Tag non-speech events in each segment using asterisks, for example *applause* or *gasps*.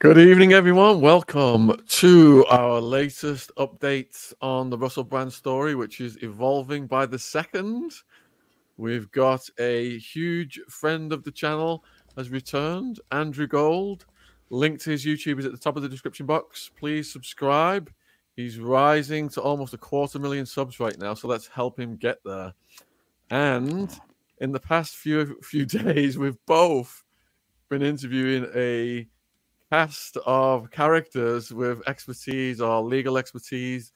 Good evening, everyone. Welcome to our latest updates on the Russell Brand story, which is evolving by the second. We've got a huge friend of the channel has returned, Andrew Gold. Link to his YouTube is at the top of the description box. Please subscribe. He's rising to almost a quarter million subs right now, so let's help him get there. And in the past few few *laughs* days, we've both been interviewing a cast of characters with expertise or legal expertise,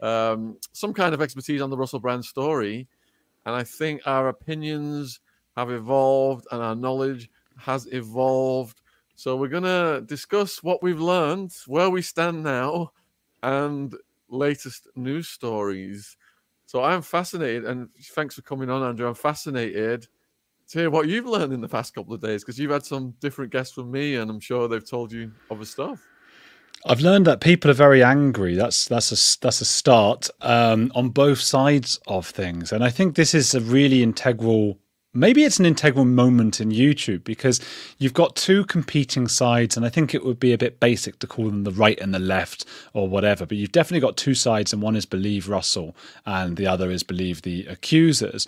um, some kind of expertise on the Russell Brand story. And I think our opinions have evolved and our knowledge has evolved. So we're going to discuss what we've learned, where we stand now, and latest news stories. So I'm fascinated, and thanks for coming on, Andrew. I'm fascinated to hear what you've learned in the past couple of days because you've had some different guests from me, and I'm sure they've told you other stuff. I've learned that people are very angry. That's that's a that's a start um, on both sides of things, and I think this is a really integral. Maybe it's an integral moment in YouTube because you've got two competing sides, and I think it would be a bit basic to call them the right and the left or whatever. But you've definitely got two sides, and one is believe Russell, and the other is believe the accusers.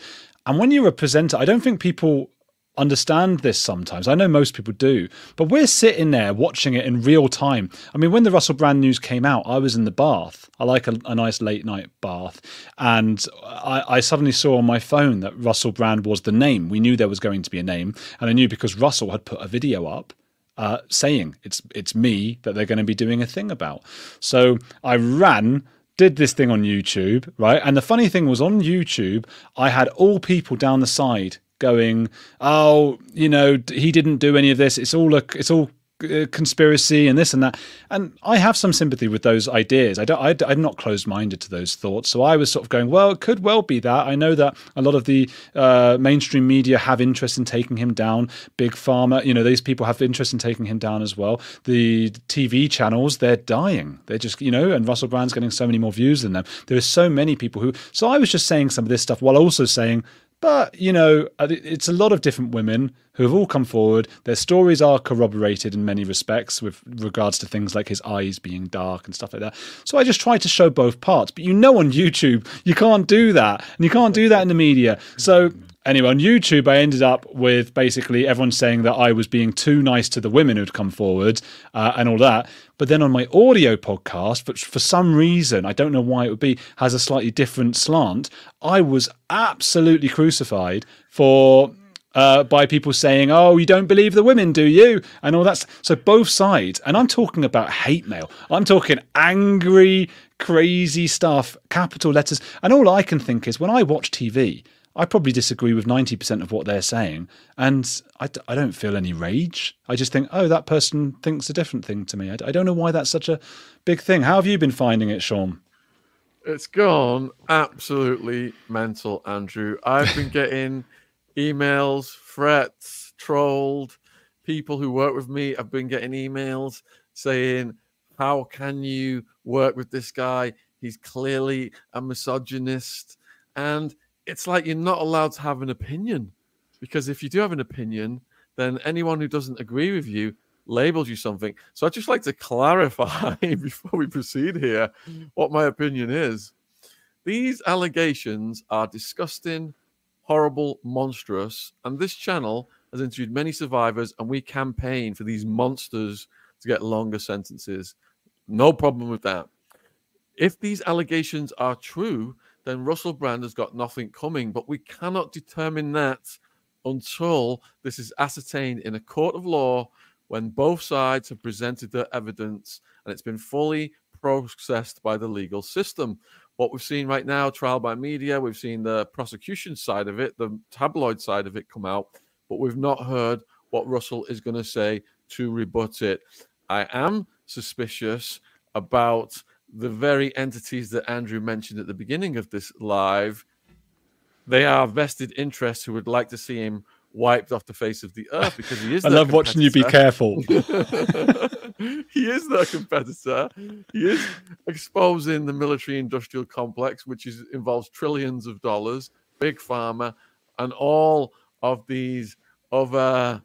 And when you're a presenter, I don't think people understand this sometimes. I know most people do, but we're sitting there watching it in real time. I mean, when the Russell Brand news came out, I was in the bath. I like a, a nice late night bath. And I, I, suddenly saw on my phone that Russell Brand was the name. We knew there was going to be a name. And I knew because Russell had put a video up. Uh, saying it's it's me that they're going to be doing a thing about. So I ran did this thing on YouTube, right? And the funny thing was on YouTube, I had all people down the side going, "Oh, you know, he didn't do any of this. It's all a, it's all uh, conspiracy and this and that. And I have some sympathy with those ideas. I don't. I, am not closed-minded to those thoughts. So I was sort of going, well, it could well be that. I know that a lot of the uh, mainstream media have interest in taking him down. Big pharma, you know, these people have interest in taking him down as well. The TV channels, they're dying. They're just, you know, and Russell Brand's getting so many more views than them. There are so many people who. So I was just saying some of this stuff while also saying but, you know, uh, it's a lot of different women who have all come forward. Their stories are corroborated in many respects with regards to things like his eyes being dark and stuff like that. So I just try to show both parts. But you know, on YouTube, you can't do that. And you can't do that in the media. So Anyway, on YouTube, I ended up with basically everyone saying that I was being too nice to the women who'd come forward uh, and all that. But then on my audio podcast, which for some reason, I don't know why it would be, has a slightly different slant, I was absolutely crucified for uh, by people saying, "Oh, you don't believe the women, do you?" and all that. So both sides, and I'm talking about hate mail. I'm talking angry, crazy stuff, capital letters, and all I can think is when I watch TV, I probably disagree with 90% of what they're saying. And I, I don't feel any rage. I just think, oh, that person thinks a different thing to me. I, I don't know why that's such a big thing. How have you been finding it, Shaun? It's gone absolutely mental, Andrew. I've been getting emails, threats, trolled. People who work with me have been getting emails saying, How can you work with this guy? He's clearly a misogynist. And it's like you're not allowed to have an opinion because if you do have an opinion, then anyone who doesn't agree with you labels you something. So I'd just like to *laughs* clarify *laughs* before we proceed here mm. what my opinion is. These allegations are disgusting, horrible, monstrous, and this channel has interviewed many survivors, and we campaign for these monsters to get longer sentences. No problem with that. If these allegations are true, then Russell Brand has got nothing coming. But we cannot determine that until this is ascertained in a court of law when both sides have presented their evidence and it's been fully processed by the legal system. What we've seen right now, trial by media, we've seen the prosecution side of it, the tabloid side of it come out, but we've not heard what Russell is going to say to rebut it. I am suspicious about the very entities that Andrew mentioned at the beginning of this live, they are vested interests who would like to see him wiped off the face of the earth because he is. *laughs* I love watching you be careful. *laughs* he is their competitor. He is exposing the military-industrial complex, which is involves trillions of dollars, big pharma, and all of these other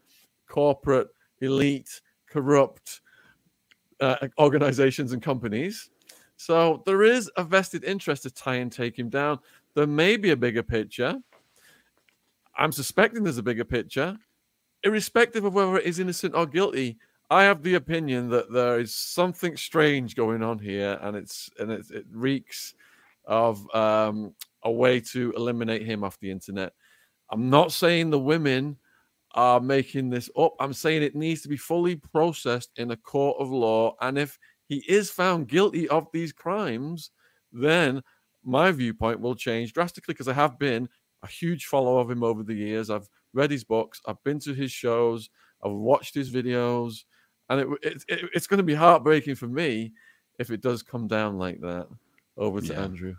corporate elite, corrupt uh, organizations and companies. So there is a vested interest to try and take him down. There may be a bigger picture. I'm suspecting there's a bigger picture. Irrespective of whether it is innocent or guilty, I have the opinion that there is something strange going on here, and it's and it's, it reeks of um, a way to eliminate him off the internet. I'm not saying the women are making this up. I'm saying it needs to be fully processed in a court of law, and if he is found guilty of these crimes, then my viewpoint will change drastically because I have been a huge follower of him over the years. I've read his books, I've been to his shows, I've watched his videos, and it, it, it it's going to be heartbreaking for me if it does come down like that. Over to yeah. Andrew.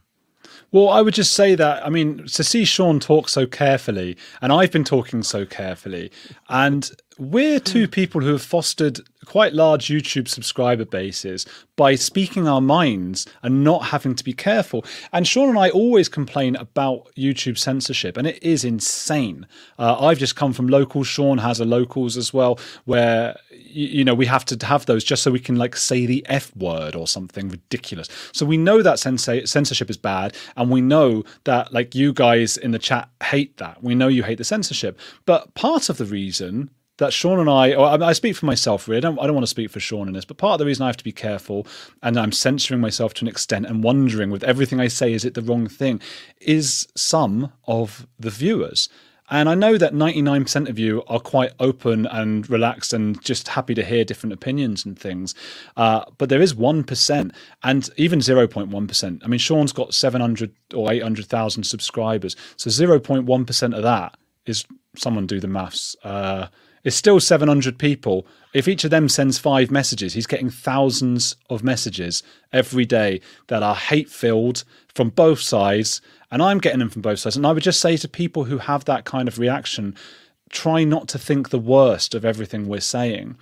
Well, I would just say that, I mean, to see Shaun talk so carefully, and I've been talking so carefully, and we're two people who have fostered quite large YouTube subscriber bases by speaking our minds and not having to be careful. And Shaun and I always complain about YouTube censorship, and it is insane. Uh, I've just come from locals. Shaun has a locals as well, where you know we have to have those just so we can like say the f word or something ridiculous. So we know that censorship is bad, and we know that like you guys in the chat hate that. We know you hate the censorship, but part of the reason that Shaun and I, I speak for myself really, I don't, I don't want to speak for Shaun in this, but part of the reason I have to be careful and I'm censoring myself to an extent and wondering with everything I say, is it the wrong thing, is some of the viewers. And I know that 99% of you are quite open and relaxed and just happy to hear different opinions and things. Uh, but there is 1% and even 0.1%. I mean, Shaun's got 700 or 800,000 subscribers. So 0.1% of that is someone do the maths. Uh, it's still 700 people. If each of them sends five messages, he's getting thousands of messages every day that are hate filled from both sides. And I'm getting them from both sides. And I would just say to people who have that kind of reaction, try not to think the worst of everything we're saying.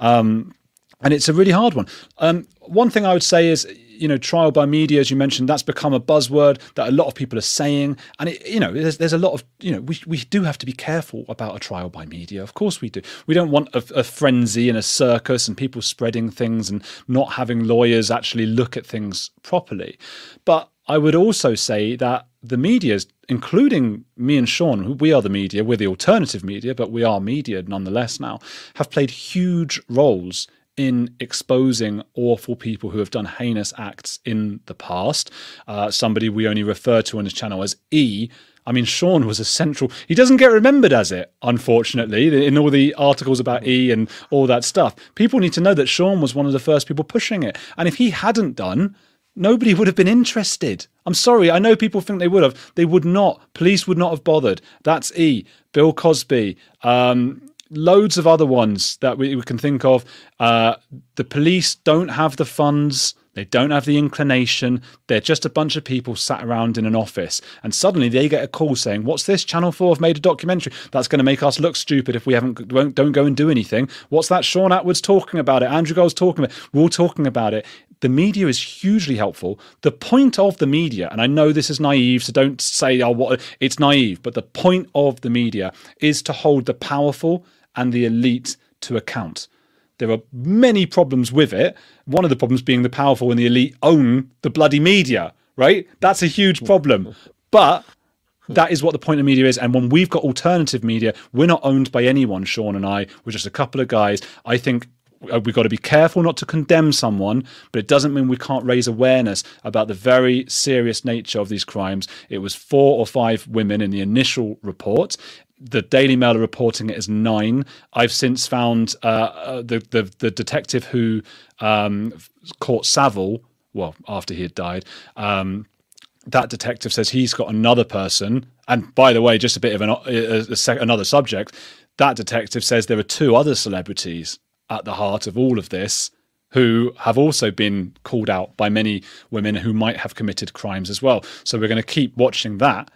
Um, and it's a really hard one. Um, one thing I would say is you know, trial by media, as you mentioned, that's become a buzzword that a lot of people are saying. And, it, you know, there's, there's a lot of, you know, we, we do have to be careful about a trial by media. Of course we do. We don't want a, a frenzy and a circus and people spreading things and not having lawyers actually look at things properly. But I would also say that the media, including me and Shaun, we are the media, we're the alternative media, but we are media nonetheless now, have played huge roles in exposing awful people who have done heinous acts in the past. Uh, somebody we only refer to on his channel as E. I mean, Shaun was a central. He doesn't get remembered as it, unfortunately, in all the articles about E and all that stuff. People need to know that Shaun was one of the first people pushing it. And if he hadn't done, nobody would have been interested. I'm sorry, I know people think they would have. They would not. Police would not have bothered. That's E. Bill Cosby. Um, loads of other ones that we, we can think of. Uh, the police don't have the funds. They don't have the inclination. They're just a bunch of people sat around in an office. And suddenly they get a call saying, What's this? Channel 4 have made a documentary. That's going to make us look stupid if we haven't don't, don't go and do anything. What's that? Shaun Attwood's talking about it. Andrew Gold's talking about it. We're all talking about it. The media is hugely helpful. The point of the media, and I know this is naive, so don't say, oh, what it's naive, but the point of the media is to hold the powerful and the elite to account. There are many problems with it. One of the problems being the powerful and the elite own the bloody media, right? That's a huge problem. But that is what the point of media is. And when we've got alternative media, we're not owned by anyone, Shaun and I. We're just a couple of guys. I think uh, we've got to be careful not to condemn someone, but it doesn't mean we can't raise awareness about the very serious nature of these crimes. It was four or five women in the initial report the Daily Mail are reporting it as nine. I've since found uh, uh, the, the, the detective who um, caught Savile. Well, after he had died, um, that detective says he's got another person. And by the way, just a bit of an, a, a sec, another subject. That detective says there are two other celebrities at the heart of all of this who have also been called out by many women who might have committed crimes as well. So we're going to keep watching that.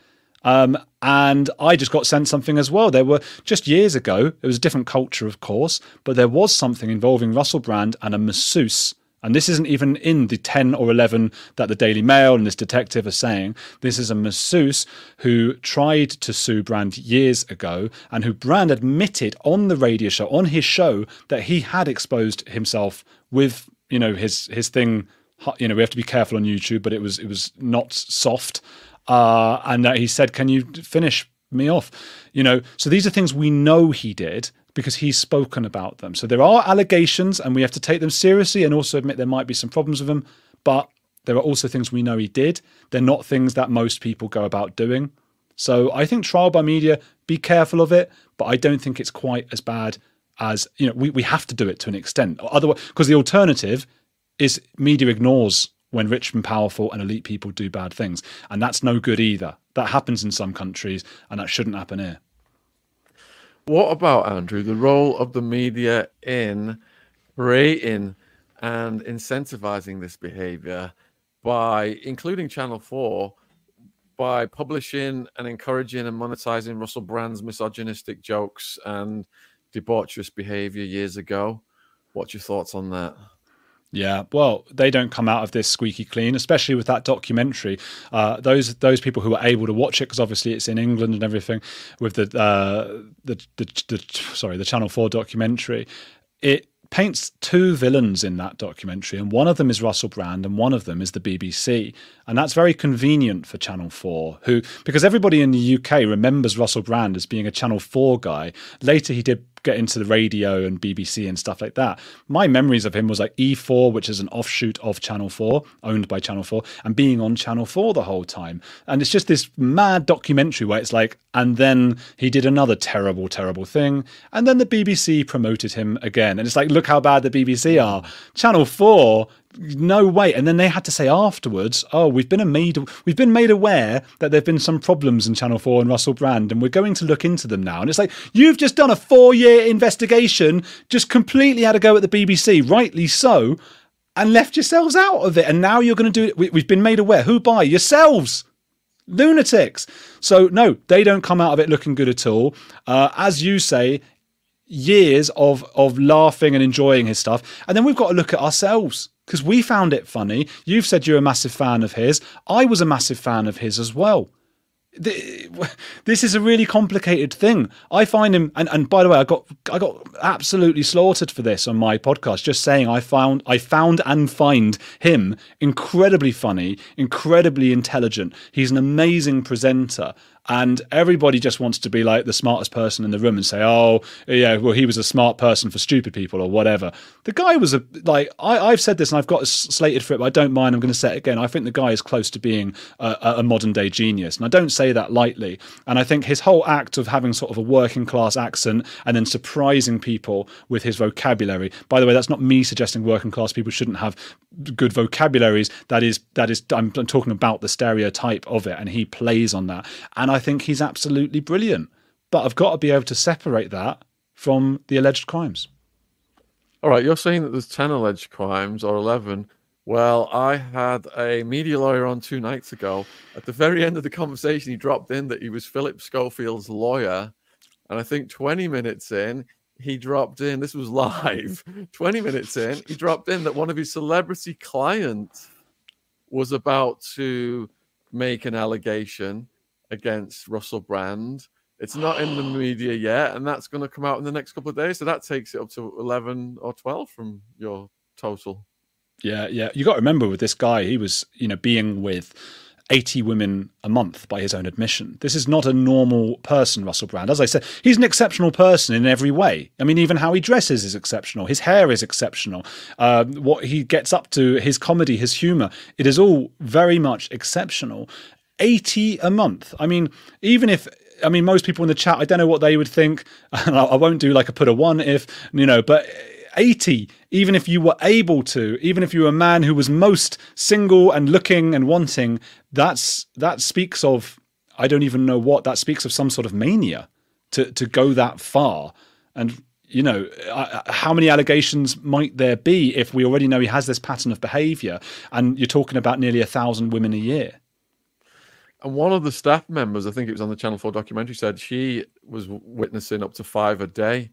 Um, and I just got sent something as well. There were just years ago, it was a different culture, of course, but there was something involving Russell Brand and a masseuse. And this isn't even in the 10 or 11 that the Daily Mail and this detective are saying. This is a masseuse who tried to sue Brand years ago and who Brand admitted on the radio show, on his show, that he had exposed himself with you know his his thing. You know, we have to be careful on YouTube, but it was it was not soft. Uh, and that he said, "Can you finish me off?" You know, so these are things we know he did because he's spoken about them. So there are allegations, and we have to take them seriously, and also admit there might be some problems with them. But there are also things we know he did. They're not things that most people go about doing. So I think trial by media, be careful of it, but I don't think it's quite as bad as you know. We we have to do it to an extent, otherwise, because the alternative is media ignores when rich and powerful and elite people do bad things, and that's no good either. That happens in some countries, and that shouldn't happen here. What about Andrew? The role of the media in creating and incentivizing this behavior by including Channel 4 by publishing and encouraging and monetizing Russell Brand's misogynistic jokes and debaucherous behavior years ago. What's your thoughts on that? Yeah, well, they don't come out of this squeaky clean, especially with that documentary. Uh, those those people who were able to watch it, because obviously it's in England and everything, with the, uh, the, the the sorry the Channel Four documentary, it paints two villains in that documentary, and one of them is Russell Brand, and one of them is the BBC, and that's very convenient for Channel Four, who because everybody in the UK remembers Russell Brand as being a Channel Four guy. Later, he did get into the radio and BBC and stuff like that. My memories of him was like E4, which is an offshoot of Channel 4, owned by Channel 4, and being on Channel 4 the whole time. And it's just this mad documentary where it's like, and then he did another terrible, terrible thing. And then the BBC promoted him again. And it's like, look how bad the BBC are. Channel 4 no way. And then they had to say afterwards oh we've been made we've been made aware that there've been some problems in channel 4 and russell brand and we're going to look into them now. And it's like you've just done a four year investigation just completely had a go at the bbc rightly so and left yourselves out of it. And now you're going to do it. We, we've been made aware. Who by yourselves. Lunatics. So no they don't come out of it looking good at all. Uh, as you say years of of laughing and enjoying his stuff. And then we've got to look at ourselves because we found it funny. You've said you're a massive fan of his. I was a massive fan of his as well. This is a really complicated thing. I find him, and, and by the way, I got I got absolutely slaughtered for this on my podcast. Just saying, I found I found and find him incredibly funny, incredibly intelligent. He's an amazing presenter, and everybody just wants to be like the smartest person in the room and say, "Oh, yeah, well, he was a smart person for stupid people or whatever." The guy was a like I, have said this and I've got slated for it, but I don't mind. I'm going to say it again. I think the guy is close to being a, a modern day genius, and I don't say that lightly. And I think his whole act of having sort of a working class accent and then surprising people with his vocabulary. By the way, that's not me suggesting working class people shouldn't have good vocabularies. That is that is I'm, I'm talking about the stereotype of it, and he plays on that. And I think he's absolutely brilliant. But I've got to be able to separate that from the alleged crimes. All right, you're saying that there's 10 alleged crimes or 11. Well, I had a media lawyer on two nights ago. At the very end of the conversation, he dropped in that he was Philip Schofield's lawyer. And I think 20 minutes in, he dropped in, this was live, *laughs* 20 minutes in, he dropped in that one of his celebrity clients was about to make an allegation against Russell Brand. It's not in the *gasps* media yet, and that's going to come out in the next couple of days. So that takes it up to 11 or 12 from your total. Yeah, yeah. You got to remember with this guy, he was, you know, being with 80 women a month by his own admission. This is not a normal person, Russell Brand. As I said, he's an exceptional person in every way. I mean, even how he dresses is exceptional. His hair is exceptional. Uh, what he gets up to, his comedy, his humor, it is all very much exceptional. 80 a month. I mean, even if I mean, most people in the chat, I don't know what they would think. *laughs* I won't do like a put a one if, you know, but 80, even if you were able to, even if you were a man who was most single and looking and wanting, that's that speaks of I don't even know what that speaks of some sort of mania to to go that far. And you know, how many allegations might there be if we already know he has this pattern of behavior and you're talking about nearly a thousand women a year? And one of the staff members, I think it was on the Channel 4 documentary, said she was witnessing up to five a day.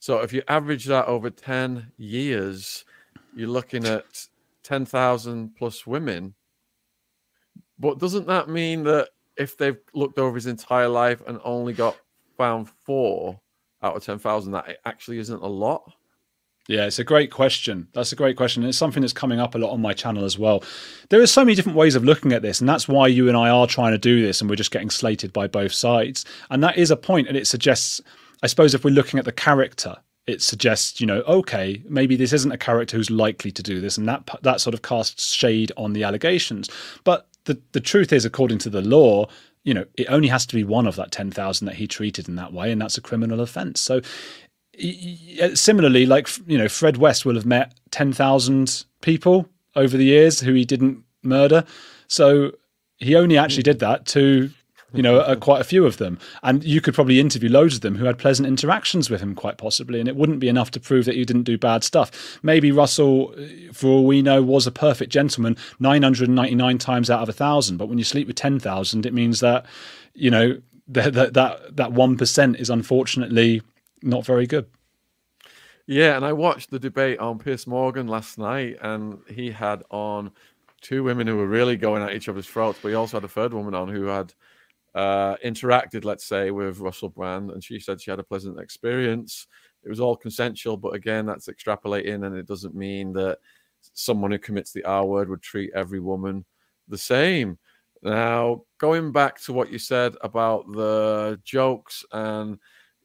So if you average that over 10 years, you're looking at 10,000 plus women. But doesn't that mean that if they've looked over his entire life and only got found four out of 10,000, that it actually isn't a lot? Yeah, it's a great question. That's a great question. It's something that's coming up a lot on my channel as well. There are so many different ways of looking at this, and that's why you and I are trying to do this, and we're just getting slated by both sides. And that is a point, and it suggests, I suppose, if we're looking at the character, it suggests, you know, okay, maybe this isn't a character who's likely to do this, and that that sort of casts shade on the allegations. But the the truth is, according to the law, you know, it only has to be one of that ten thousand that he treated in that way, and that's a criminal offence. So similarly, like you know, Fred West will have met ten thousand people over the years who he didn't murder. So he only actually did that to you know uh, quite a few of them. And you could probably interview loads of them who had pleasant interactions with him quite possibly and it wouldn't be enough to prove that you didn't do bad stuff. Maybe russell for all we know was a perfect gentleman 999 times out of a thousand. But when you sleep with 10,000 it means that you know that that that 1% is unfortunately not very good. Yeah, and I watched the debate on Piers Morgan last night, and he had on two women who were really going at each other's throats, but he also had a third woman on who had uh, interacted, let's say, with Russell Brand, and she said she had a pleasant experience. It was all consensual, but again, that's extrapolating, and it doesn't mean that someone who commits the R word would treat every woman the same. Now, going back to what you said about the jokes and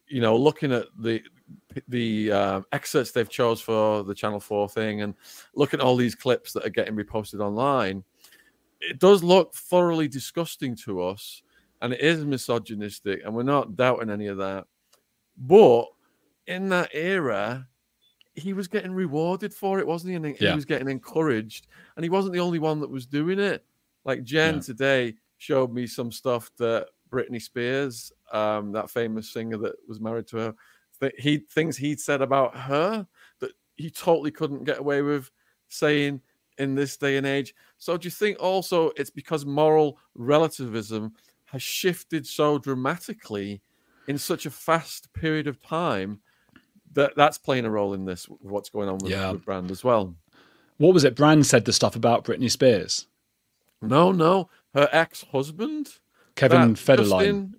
you know, looking at the the uh, excerpts they've chose for the Channel Four thing, and looking at all these clips that are getting reposted online, it does look thoroughly disgusting to us, and it is misogynistic, and we're not doubting any of that. But in that era, he was getting rewarded for it, wasn't he? And he yeah. was getting encouraged, and he wasn't the only one that was doing it. Like Jen yeah. today showed me some stuff that Britney Spears, um, that famous singer that was married to her, that he things he'd said about her that he totally couldn't get away with saying in this day and age. So do you think also it's because moral relativism has shifted so dramatically in such a fast period of time that that's playing a role in this what's going on with, yeah. with Brand as well? What was it? Brand said the stuff about Britney Spears. No, no, her ex-husband. Kevin Federline.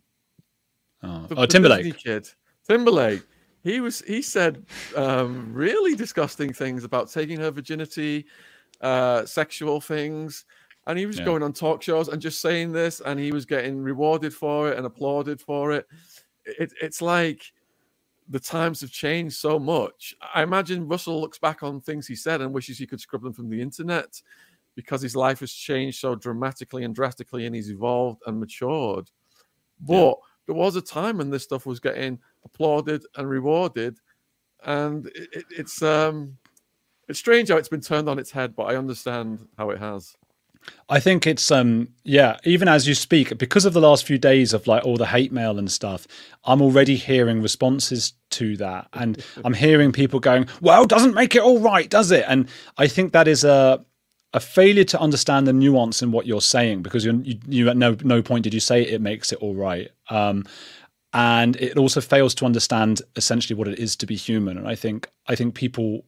Oh, the, oh Timberlake. Kid. Timberlake. He was. He said um, really disgusting things about taking her virginity, uh, sexual things, and he was yeah. going on talk shows and just saying this, and he was getting rewarded for it and applauded for it. it it's like the times have changed so much. I imagine Russell looks back on things he said and wishes he could scrub them from the internet because his life has changed so dramatically and drastically and he's evolved and matured. But yeah. There was a time when this stuff was getting applauded and rewarded. And it, it, it's um it's strange how it's been turned on its head, but I understand how it has. I think it's um yeah, even as you speak, because of the last few days of like all the hate mail and stuff, I'm already hearing responses to that. And *laughs* I'm hearing people going, Well, doesn't make it all right, does it? And I think that is a a failure to understand the nuance in what you're saying because you're, you at no no point did you say it makes it all right. Um, and it also fails to understand essentially what it is to be human. And I think I think people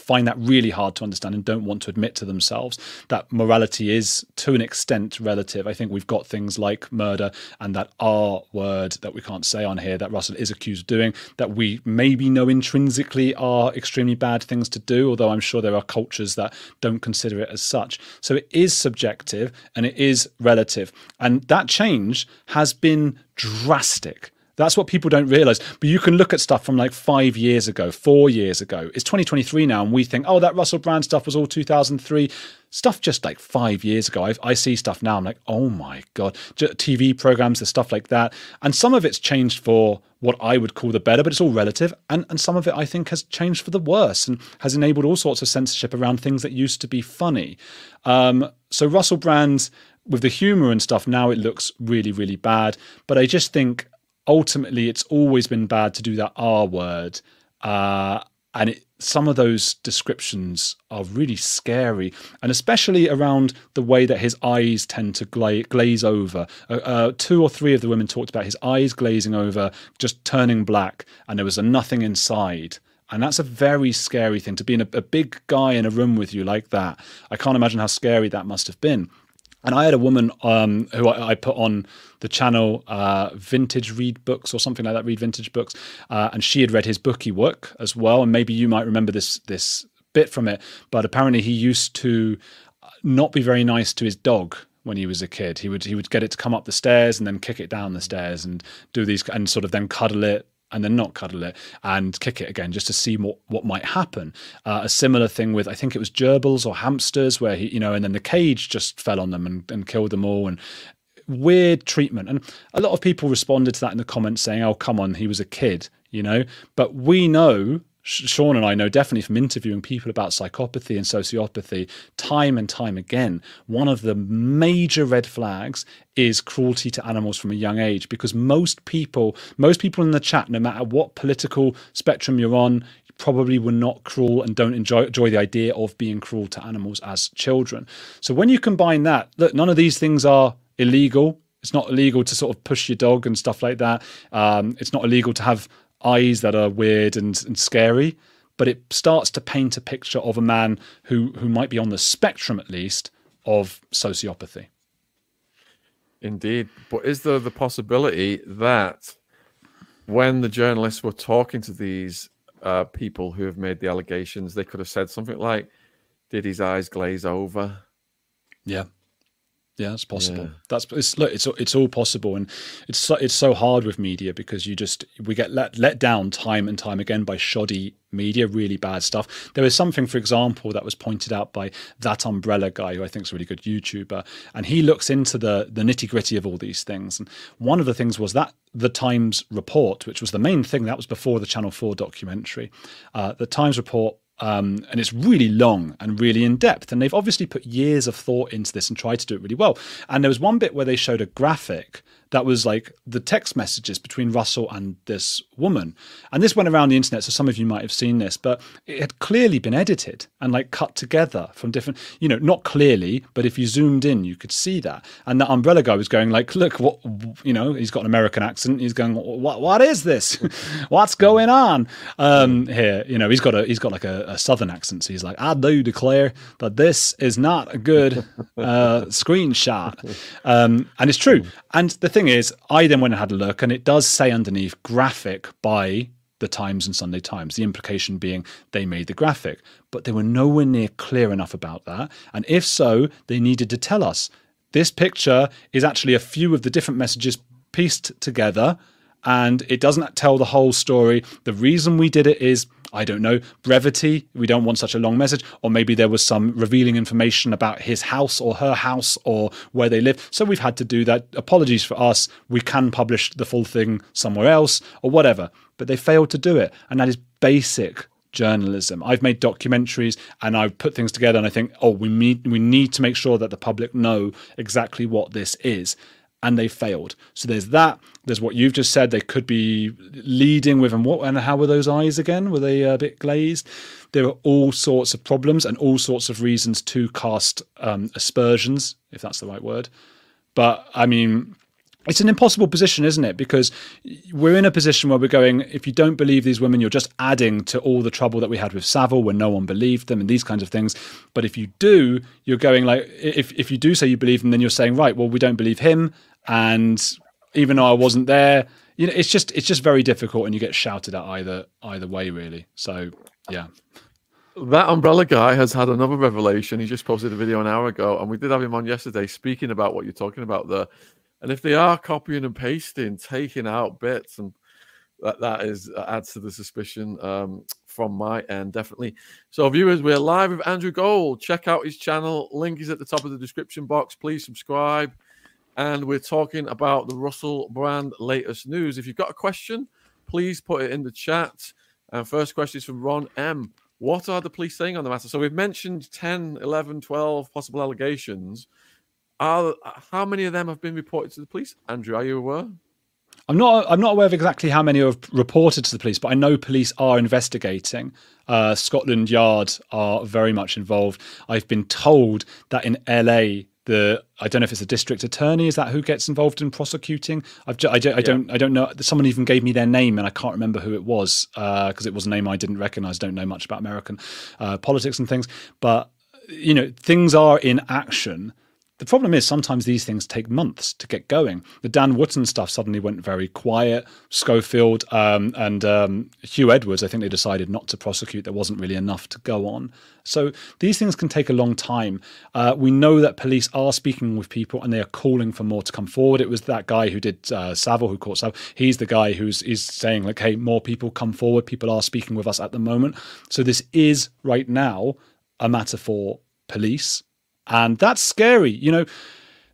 find that really hard to understand and don't want to admit to themselves that morality is to an extent relative. I think we've got things like murder and that R word that we can't say on here that Russell is accused of doing that we maybe know intrinsically are extremely bad things to do, although I'm sure there are cultures that don't consider it as such. So it is subjective and it is relative. And that change has been drastic that's what people don't realize. But you can look at stuff from like five years ago, four years ago. It's 2023 now, and we think, oh, that Russell Brand stuff was all 2003. Stuff just like five years ago. I, I see stuff now. I'm like, oh my God. TV programs, there's stuff like that. And some of it's changed for what I would call the better, but it's all relative. And, and some of it I think has changed for the worse and has enabled all sorts of censorship around things that used to be funny. Um, so Russell Brand with the humor and stuff now it looks really really bad but i just think ultimately it's always been bad to do that R word. Uh, and it, some of those descriptions are really scary, and especially around the way that his eyes tend to gla- glaze over. Uh, uh, two or three of the women talked about his eyes glazing over, just turning black, and there was nothing inside. And that's a very scary thing to be in a, a big guy in a room with you like that. I can't imagine how scary that must have been. And I had a woman um, who I, I, put on the channel, uh, Vintage Read Books or something like that, Read Vintage Books, uh, and she had read his Booky Wook as well. And maybe you might remember this this bit from it, but apparently he used to not be very nice to his dog when he was a kid. He would he would get it to come up the stairs and then kick it down the stairs and do these and sort of then cuddle it and then not cuddle it and kick it again just to see what, what might happen. Uh, a similar thing with, I think it was gerbils or hamsters, where he, you know, and then the cage just fell on them and, and killed them all. And weird treatment. And a lot of people responded to that in the comments saying, oh, come on, he was a kid, you know. But we know Shaun and I know definitely from interviewing people about psychopathy and sociopathy time and time again, one of the major red flags is cruelty to animals from a young age because most people, most people in the chat, no matter what political spectrum you're on, probably were not cruel and don't enjoy, enjoy the idea of being cruel to animals as children. So when you combine that, look, none of these things are illegal. It's not illegal to sort of push your dog and stuff like that. Um, it's not illegal to have eyes that are weird and, and scary, but it starts to paint a picture of a man who who might be on the spectrum at least of sociopathy. Indeed, but is there the possibility that when the journalists were talking to these uh, people who have made the allegations, they could have said something like, "Did his eyes glaze over?" Yeah, yeah, it's possible. Yeah. That's it's look, it's it's all possible, and it's so, it's so hard with media because you just we get let let down time and time again by shoddy media, really bad stuff. There was something, for example, that was pointed out by that umbrella guy who I think is a really good YouTuber, and he looks into the the nitty gritty of all these things. And one of the things was that the Times report, which was the main thing that was before the Channel Four documentary, uh, the Times report um, and it's really long and really in depth. And they've obviously put years of thought into this and tried to do it really well. And there was one bit where they showed a graphic that was like the text messages between Russell and this woman. And this went around the internet, so some of you might have seen this, but it had clearly been edited and like cut together from different, you know, not clearly, but if you zoomed in, you could see that. And that umbrella guy was going like, look, what, you know, he's got an American accent. He's going, what, what is this? *laughs* What's going on um, here? You know, he's got a, he's got like a, a Southern accent. So he's like, I do declare that this is not a good uh, screenshot. Um, and it's true. And the thing is, I then went and had a look, and it does say underneath graphic by the Times and Sunday Times. The implication being they made the graphic, but they were nowhere near clear enough about that. And if so, they needed to tell us this picture is actually a few of the different messages pieced together, and it doesn't tell the whole story. The reason we did it is I don't know, brevity. We don't want such a long message. Or maybe there was some revealing information about his house or her house or where they live. So we've had to do that. Apologies for us. We can publish the full thing somewhere else or whatever. But they failed to do it. And that is basic journalism. I've made documentaries and I've put things together and I think, oh, we need we need to make sure that the public know exactly what this is and they failed. So there's that. There's what you've just said. They could be leading with, and what and how were those eyes again? Were they a bit glazed? There are all sorts of problems and all sorts of reasons to cast um, aspersions, if that's the right word. But I mean, it's an impossible position, isn't it? Because we're in a position where we're going, if you don't believe these women, you're just adding to all the trouble that we had with Savile when no one believed them and these kinds of things. But if you do, you're going like, if, if you do say you believe them, then you're saying, right, well, we don't believe him and even though I wasn't there, you know, it's just it's just very difficult, and you get shouted at either either way, really. So yeah. That umbrella guy has had another revelation. He just posted a video an hour ago, and we did have him on yesterday speaking about what you're talking about there. And if they are copying and pasting, taking out bits, and that that is uh, adds to the suspicion um, from my end, definitely. So, viewers, we're live with Andrew Gold. Check out his channel. Link is at the top of the description box. Please subscribe and we're talking about the Russell Brand latest news. If you've got a question, please put it in the chat. And first question is from Ron M. What are the police saying on the matter? So we've mentioned 10, 11, 12 possible allegations. Are how many of them have been reported to the police? Andrew, are you aware? I'm not. I'm not aware of exactly how many have reported to the police, but I know police are investigating. Uh, Scotland Yard are very much involved. I've been told that in LA the I don't know if it's a district attorney. Is that who gets involved in prosecuting? I've just, I, don't, I don't I don't know. Someone even gave me their name and I can't remember who it was because uh, it was a name I didn't recognize. Don't know much about American uh, politics and things, but you know things are in action. The problem is sometimes these things take months to get going. The Dan Wootton stuff suddenly went very quiet. Schofield um, and um, Huw Edwards, I think they decided not to prosecute. There wasn't really enough to go on. So these things can take a long time. Uh, we know that police are speaking with people and they are calling for more to come forward. It was that guy who did uh, Savile who caught Savile. He's the guy who's is saying like, "Hey, more people come forward. People are speaking with us at the moment." So this is right now a matter for police and that's scary. You know.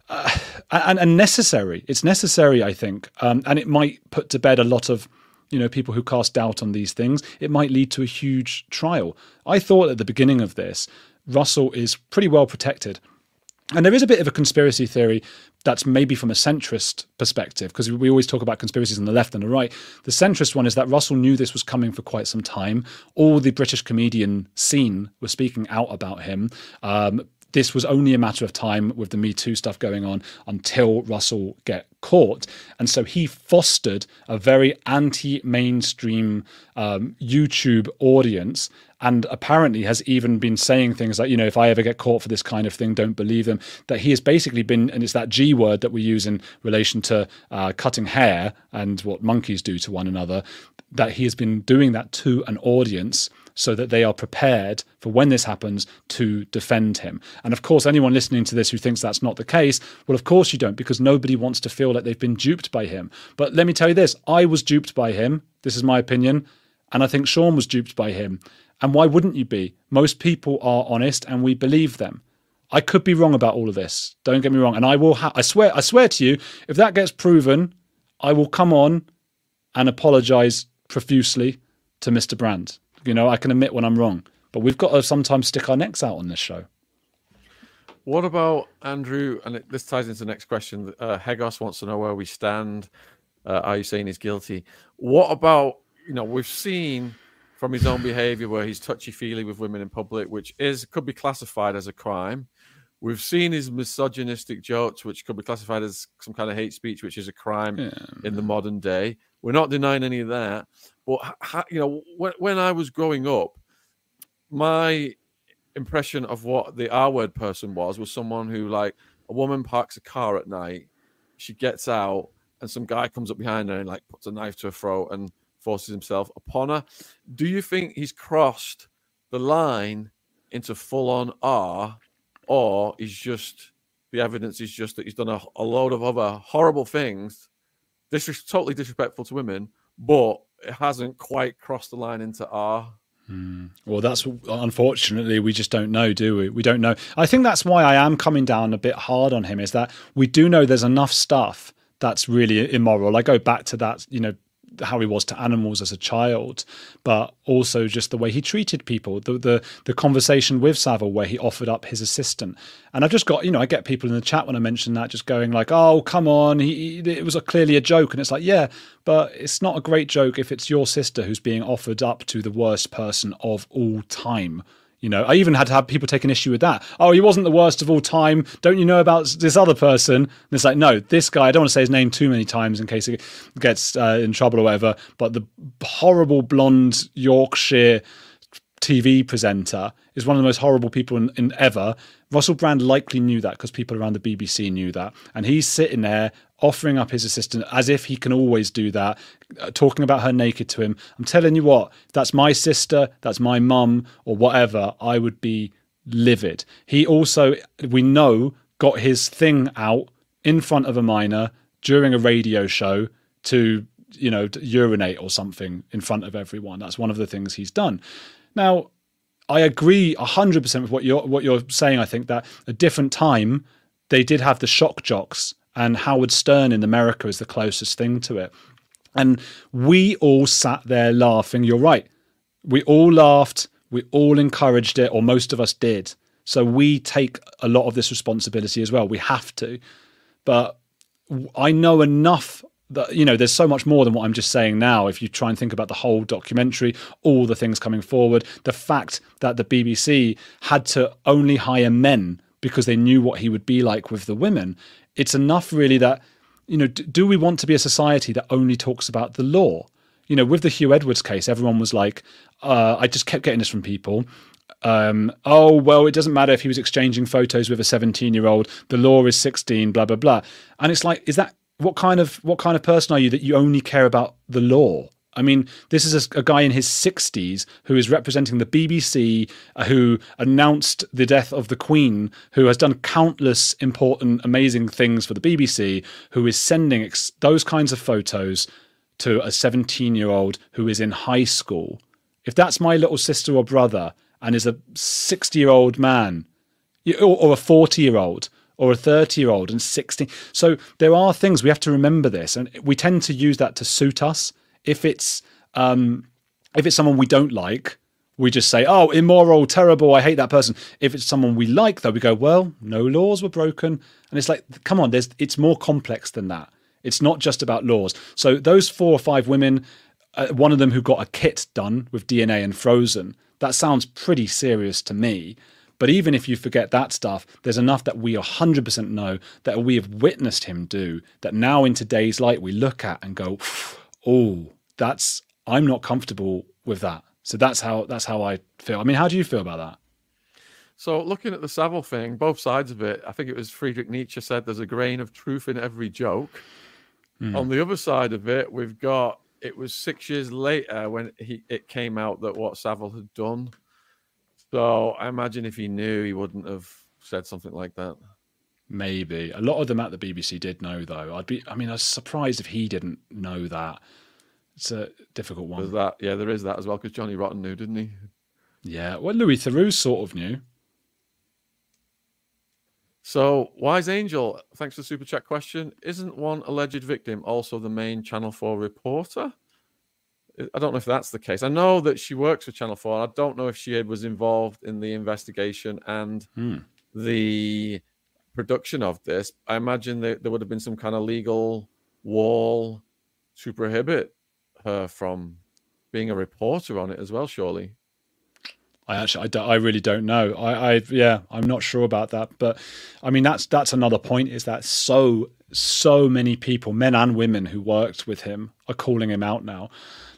Uh, and, and, necessary. It's necessary, I think, um, and it might put to bed a lot of, you know, people who cast doubt on these things. It might lead to a huge trial. I thought at the beginning of this, Russell is pretty well protected, and there is a bit of a conspiracy theory that's maybe from a centrist perspective, because we always talk about conspiracies on the left and the right. The centrist one is that Russell knew this was coming for quite some time. All the British comedian scene was speaking out about him. Um, this was only a matter of time with the Me Too stuff going on until Russell get caught. And so he fostered a very anti-mainstream um, YouTube audience and apparently has even been saying things like, you know, if I ever get caught for this kind of thing, don't believe them. That he has basically been, and it's that G word that we use in relation to uh, cutting hair and what monkeys do to one another, that he has been doing that to an audience so that they are prepared for when this happens to defend him. And of course, anyone listening to this who thinks that's not the case, well, of course you don't, because nobody wants to feel like they've been duped by him. But let me tell you this I was duped by him. This is my opinion. And I think Shaun was duped by him. And why wouldn't you be? Most people are honest and we believe them. I could be wrong about all of this. Don't get me wrong. And I will ha- I swear I swear to you, if that gets proven, I will come on and apologize profusely to Mr. Brand. You know, I can admit when I'm wrong, but we've got to sometimes stick our necks out on this show. What about Andrew? And this ties into the next question. Uh, Hegos wants to know where we stand. Uh, are you saying he's guilty? What about you know we've seen from his own behaviour where he's touchy feely with women in public, which is could be classified as a crime. We've seen his misogynistic jokes, which could be classified as some kind of hate speech, which is a crime yeah. in the modern day. We're not denying any of that. But you know, when when I was growing up, my impression of what the R word person was was someone who like a woman parks a car at night, she gets out, and some guy comes up behind her and like puts a knife to her throat and forces himself upon her. Do you think he's crossed the line into full on R, or is just the evidence is just that he's done a, a load of other horrible things, this is totally disrespectful to women, but it hasn't quite crossed the line into R. Hmm. Well, that's unfortunately we just don't know, do we? We don't know. I think that's why I am coming down a bit hard on him. Is that we do know there's enough stuff that's really immoral. I go back to that, you know, how he was to animals as a child, but also just the way he treated people. The the the conversation with Savile where he offered up his assistant, and I've just got you know I get people in the chat when I mention that just going like, oh come on, he, it was a, clearly a joke, and it's like yeah, but it's not a great joke if it's your sister who's being offered up to the worst person of all time you know, I even had to have people take an issue with that. Oh, he wasn't the worst of all time. Don't you know about this other person? And it's like, no, this guy. I don't want to say his name too many times in case he gets uh, in trouble or whatever. But the horrible blonde Yorkshire TV presenter is one of the most horrible people in, in ever. Russell Brand likely knew that because people around the BBC knew that, and he's sitting there offering up his assistant as if he can always do that, uh, talking about her naked to him. I'm telling you what, that's my sister, that's my mum, or whatever, I would be livid. He also, we know, got his thing out in front of a minor during a radio show to, you know, urinate or something in front of everyone. That's one of the things he's done. Now, I agree 100% with what you're what you're saying. I think that a different time they did have the shock jocks and Howard Stern in America is the closest thing to it. And we all sat there laughing. You're right. We all laughed. We all encouraged it, or most of us did. So we take a lot of this responsibility as well. We have to. But I know enough that, you know, there's so much more than what I'm just saying now. If you try and think about the whole documentary, all the things coming forward, the fact that the BBC had to only hire men because they knew what he would be like with the women it's enough really that you know do we want to be a society that only talks about the law You know, with the Huw Edwards case, everyone was like, uh, I just kept getting this from people. Um, oh, well, it doesn't matter if he was exchanging photos with a 17 year old. The law is 16, blah, blah, blah. And it's like, is that what kind of what kind of person are you that you only care about the law? I mean, this is a, a, guy in his 60s who is representing the BBC, uh, who announced the death of the Queen, who has done countless important, amazing things for the BBC, who is sending ex- those kinds of photos to a 17 year old who is in high school. If that's my little sister or brother and is a 60 year old man or, or a 40 year old, or a 30 year old and 16. So there are things we have to remember this, and we tend to use that to suit us if it's um, if it's someone we don't like, we just say, "Oh, immoral, terrible, I hate that person." If it's someone we like, though, we go, "Well, no laws were broken," and it's like, come on, there's it's more complex than that. It's not just about laws. So those four or five women, uh, one of them who got a kit done with DNA and frozen, that sounds pretty serious to me. But even if you forget that stuff, there's enough that we 100% know that we have witnessed him do that now in today's light we look at and go, oh, that's I'm not comfortable with that. So that's how that's how I feel. I mean, how do you feel about that? So looking at the Savile thing, both sides of it, I think it was Friedrich Nietzsche said there's a grain of truth in every joke. Mm. On the other side of it, we've got it was six years later when he it came out that what Savile had done. So I imagine if he knew, he wouldn't have said something like that. Maybe a lot of them at the BBC did know, though. I'd be, I mean, I was surprised if he didn't know that. It's a difficult one. There's that, yeah, there is that as well because Johnny Rotten knew, didn't he? Yeah, well, Louis Theroux sort of knew. So, Wise Angel, thanks for the super chat question. Isn't one alleged victim also the main Channel 4 reporter? I don't know if that's the case. I know that she works for Channel 4. I don't know if she was involved in the investigation and hmm. the production of this. I imagine that there would have been some kind of legal wall to prohibit her from being a reporter on it as well, surely. I actually, I, do, I really don't know. I, I, yeah, I'm not sure about that. But I mean, that's that's another point. Is that so so many people, men and women, who worked with him are calling him out now.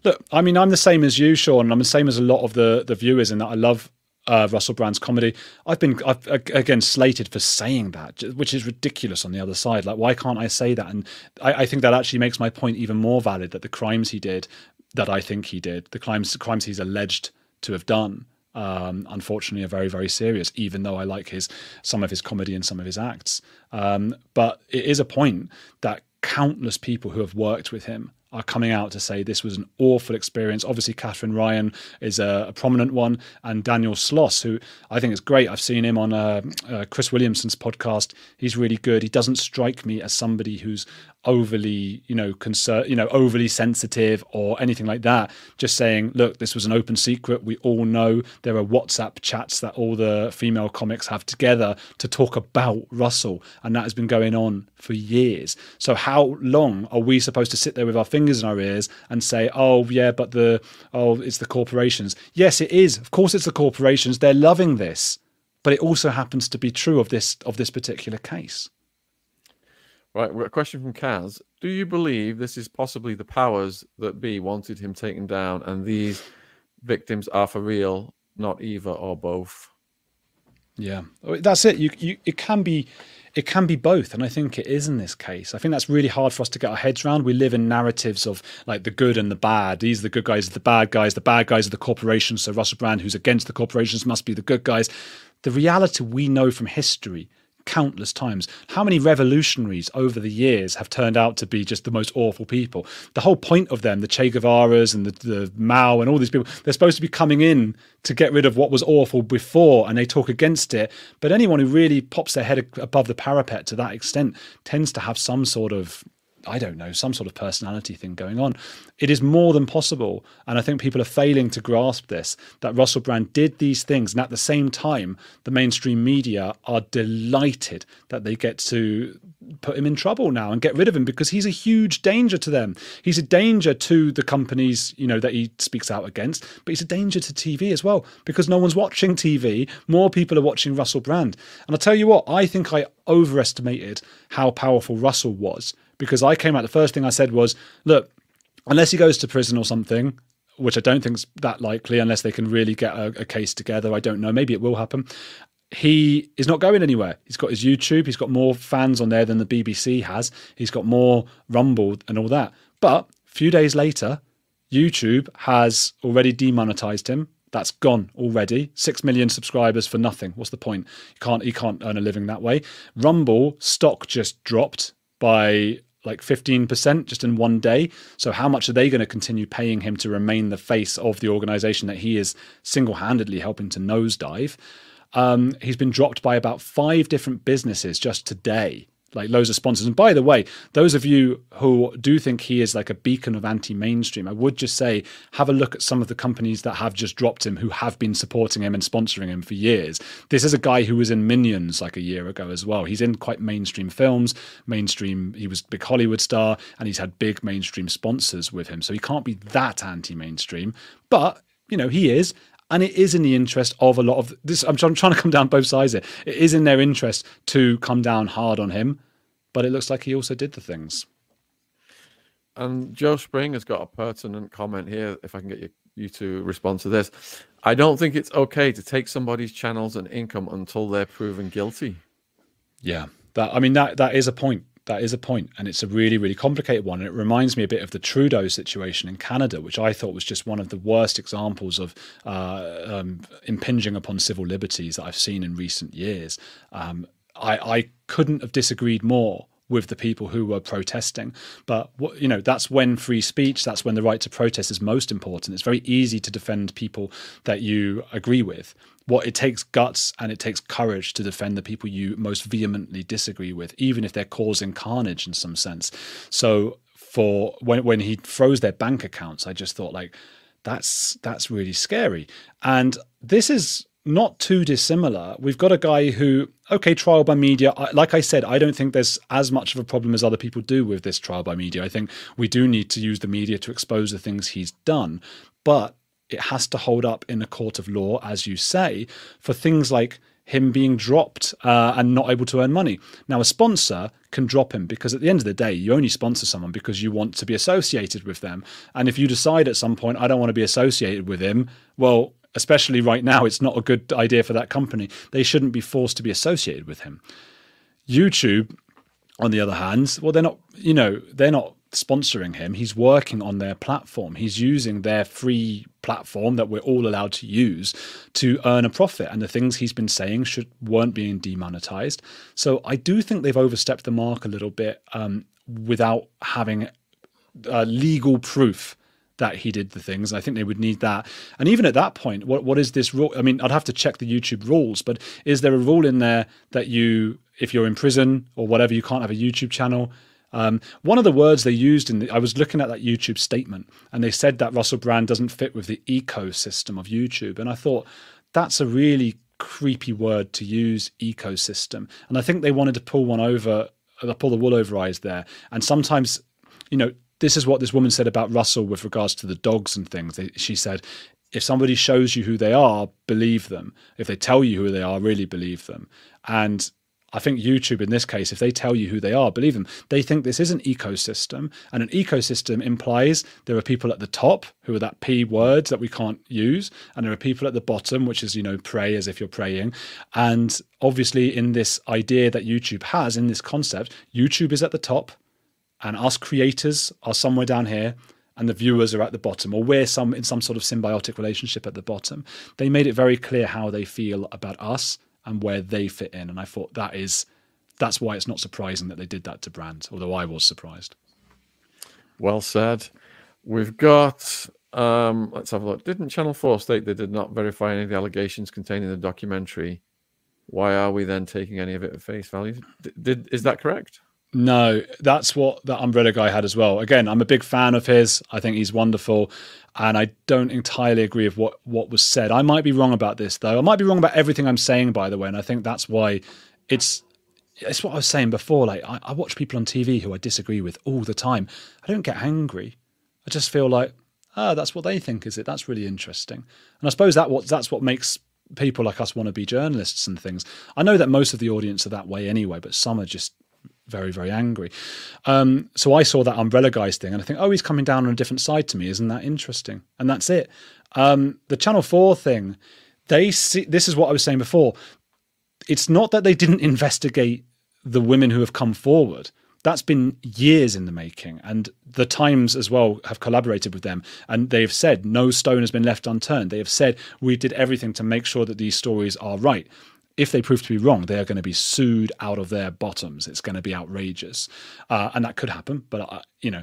Look, I mean, I'm the same as you, Shaun. I'm the same as a lot of the the viewers in that I love uh, Russell Brand's comedy. I've been I've, again slated for saying that, which is ridiculous. On the other side, like why can't I say that? And I, I, think that actually makes my point even more valid. That the crimes he did, that I think he did, the crimes crimes he's alleged to have done, um, unfortunately, are very very serious. Even though I like his some of his comedy and some of his acts, um, but it is a point that countless people who have worked with him are coming out to say this was an awful experience. Obviously, Katherine Ryan is a, a prominent one, and Daniel Sloss, who I think is great. I've seen him on uh, uh, Chris Williamson's podcast. He's really good. He doesn't strike me as somebody who's overly, you know, concern, you know, overly sensitive or anything like that. Just saying, look, this was an open secret. We all know there are WhatsApp chats that all the female comics have together to talk about Russell, and that has been going on for years. So how long are we supposed to sit there with our fingers in our ears and say, oh yeah, but the oh it's the corporations? Yes, it is. Of course, it's the corporations. They're loving this, but it also happens to be true of this of this particular case. Right, we've got a question from Kaz. Do you believe this is possibly the powers that be wanted him taken down and these victims are for real, not either or both? Yeah, oh, that's it. You, you, it can be, it can be both, and I think it is in this case. I think that's really hard for us to get our heads around. We live in narratives of like the good and the bad. These are the good guys, the bad guys. The bad guys are the corporations. So Russell Brand, who's against the corporations, must be the good guys. The reality we know from history countless times. How many revolutionaries over the years have turned out to be just the most awful people? The whole point of them, the Che Guevaras and the, the Mao and all these people, they're supposed to be coming in to get rid of what was awful before and they talk against it. But anyone who really pops their head above the parapet to that extent tends to have some sort of I don't know, some sort of personality thing going on. It is more than possible. And I think people are failing to grasp this that Russell Brand did these things. And at the same time, the mainstream media are delighted that they get to put him in trouble now and get rid of him because he's a huge danger to them. He's a danger to the companies, you know, that he speaks out against, but he's a danger to TV as well because no one's watching TV. More people are watching Russell Brand. And I'll tell you what, I think I overestimated how powerful Russell was because I came out, the first thing I said was, look, unless he goes to prison or something, which I don't think is that likely, unless they can really get a, a case together. I don't know. Maybe it will happen he is not going anywhere. He's got his YouTube. He's got more fans on there than the BBC has. He's got more Rumble and all that. But a few days later, YouTube has already demonetized him. That's gone already. Six million subscribers for nothing. What's the point? You can't you can't earn a living that way. Rumble stock just dropped by like 15% just in one day. So, how much are they going to continue paying him to remain the face of the organization that he is single handedly helping to nosedive? Um, he's been dropped by about five different businesses just today like loads of sponsors. And by the way, those of you who do think he is like a beacon of anti-mainstream, I would just say have a look at some of the companies that have just dropped him, who have been supporting him and sponsoring him for years. This is a guy who was in Minions like a year ago as well. He's in quite mainstream films, mainstream. He was big Hollywood star, and he's had big mainstream sponsors with him. So he can't be that anti-mainstream, but you know he is and it is in the interest of a lot of this. I'm trying, to come down both sides here. It is in their interest to come down hard on him, but it looks like he also did the things. And Joe Spring has got a pertinent comment here. If I can get you, you to respond to this, I don't think it's okay to take somebody's channels and income until they're proven guilty. Yeah, that I mean that that is a point that is a point, and it's a really, really complicated one. And it reminds me a bit of the Trudeau situation in Canada, which I thought was just one of the worst examples of uh, um, impinging upon civil liberties that I've seen in recent years. Um, I, I couldn't have disagreed more with the people who were protesting. But you know, that's when free speech, that's when the right to protest is most important. It's very easy to defend people that you agree with. What it takes guts and it takes courage to defend the people you most vehemently disagree with, even if they're causing carnage in some sense. So for when when he froze their bank accounts, I just thought like that's that's really scary. And this is not too dissimilar. We've got a guy who, okay, trial by media. Like I said, I don't think there's as much of a problem as other people do with this trial by media. I think we do need to use the media to expose the things he's done, but it has to hold up in a court of law, as you say, for things like him being dropped uh, and not able to earn money. Now, a sponsor can drop him because at the end of the day, you only sponsor someone because you want to be associated with them. And if you decide at some point, I don't want to be associated with him, well, especially right now, it's not a good idea for that company. They shouldn't be forced to be associated with him. YouTube, on the other hand, well, they're not, you know, they're not sponsoring him. He's working on their platform. He's using their free platform that we're all allowed to use to earn a profit. And the things he's been saying should weren't being demonetized. So I do think they've overstepped the mark a little bit um, without having uh, legal proof that he did the things. I think they would need that. And even at that point, what what is this rule? I mean, I'd have to check the YouTube rules, but is there a rule in there that you, if you're in prison or whatever, you can't have a YouTube channel? Um, one of the words they used in the, I was looking at that YouTube statement, and they said that Russell Brand doesn't fit with the ecosystem of YouTube, and I thought that's a really creepy word to use, ecosystem. And I think they wanted to pull one over, pull the wool over eyes there. And sometimes, you know, this is what this woman said about Russell with regards to the dogs and things. She said, if somebody shows you who they are, believe them. If they tell you who they are, really believe them. And I think YouTube, in this case, if they tell you who they are, believe them. They think this is an ecosystem, and an ecosystem implies there are people at the top who are that P words that we can't use, and there are people at the bottom, which is, you know, pray as if you're praying. And obviously, in this idea that YouTube has, in this concept, YouTube is at the top, and us creators are somewhere down here and the viewers are at the bottom or we're some in some sort of symbiotic relationship at the bottom. They made it very clear how they feel about us and where they fit in and i thought that is that's why it's not surprising that they did that to brand although i was surprised. Well said. We've got um, let's have a look. Didn't channel 4 state they did not verify any of the allegations contained in the documentary? Why are we then taking any of it at face value? Did, did is that correct no, that's what that umbrella guy had as well. Again, I'm a big fan of his. I think he's wonderful, and I don't entirely agree with what what was said. I might be wrong about this though. I might be wrong about everything I'm saying, by the way, and I think that's why it's it's what I was saying before. Like I, I watch people on TV who I disagree with all the time. I don't get angry. I just feel like, ah, oh, that's what they think, is it? That's really interesting. And I suppose that what that's what makes people like us want to be journalists and things. I know that most of the audience are that way anyway, but some are just very, very angry. Um, so I saw that Umbrella Guys thing and I think, oh, he's coming down on a different side to me. Isn't that interesting? And that's it. Um, the Channel 4 thing, they see, this is what I was saying before. It's not that they didn't investigate the women who have come forward. That's been years in the making. And the Times as well have collaborated with them. And they've said no stone has been left unturned. They have said we did everything to make sure that these stories are right if they prove to be wrong, they are going to be sued out of their bottoms. It's going to be outrageous, uh, and that could happen. But uh, you know,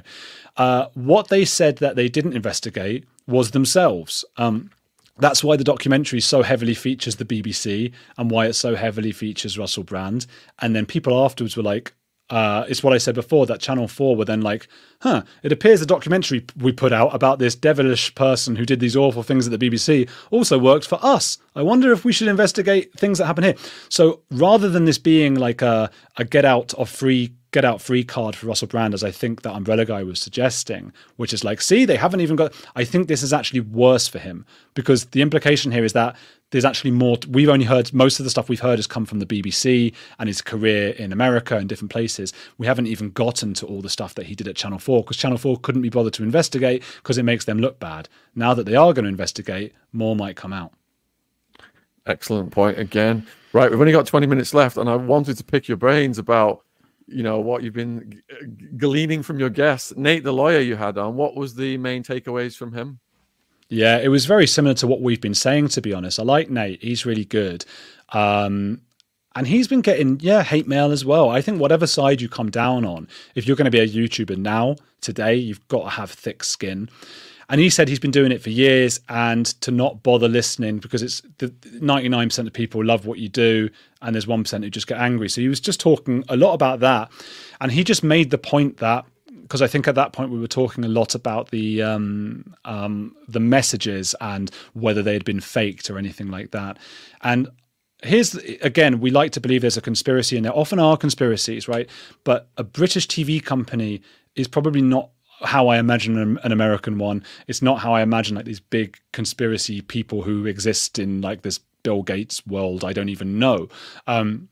uh, what they said that they didn't investigate was themselves. Um, that's why the documentary so heavily features the BBC and why it so heavily features Russell Brand. And then people afterwards were like, uh, it's what I said before that Channel 4 were then like, huh, it appears the documentary we put out about this devilish person who did these awful things at the BBC also worked for us. I wonder if we should investigate things that happen here. So rather than this being like a, a get out of free get out free card for Russell Brand, as I think that Umbrella Guy was suggesting, which is like, see, they haven't even got. I think this is actually worse for him because the implication here is that there's actually more. We've only heard most of the stuff we've heard has come from the BBC and his career in America and different places. We haven't even gotten to all the stuff that he did at Channel 4 because Channel 4 couldn't be bothered to investigate because it makes them look bad. Now that they are going to investigate, more might come out. Excellent point again. Right, we've only got 20 minutes left, and I wanted to pick your brains about you know what you've been gleaning from your guests nate the lawyer you had on what was the main takeaways from him yeah, it was very similar to what we've been saying, to be honest. I like Nate, he's really good. Um, and he's been getting, yeah, hate mail as well. I think whatever side you come down on, if you're going to be a YouTuber now, today, you've got to have thick skin. And he said he's been doing it for years and to not bother listening because it's the 99% of people love what you do and there's 1% who just get angry. So he was just talking a lot about that. And he just made the point that because I think at that point we were talking a lot about the um, um, the messages and whether they had been faked or anything like that. And here's again, we like to believe there's a conspiracy, and there often are conspiracies, right? But a British TV company is probably not how I imagine an American one. It's not how I imagine like these big conspiracy people who exist in like this Bill Gates world. I don't even know. Um,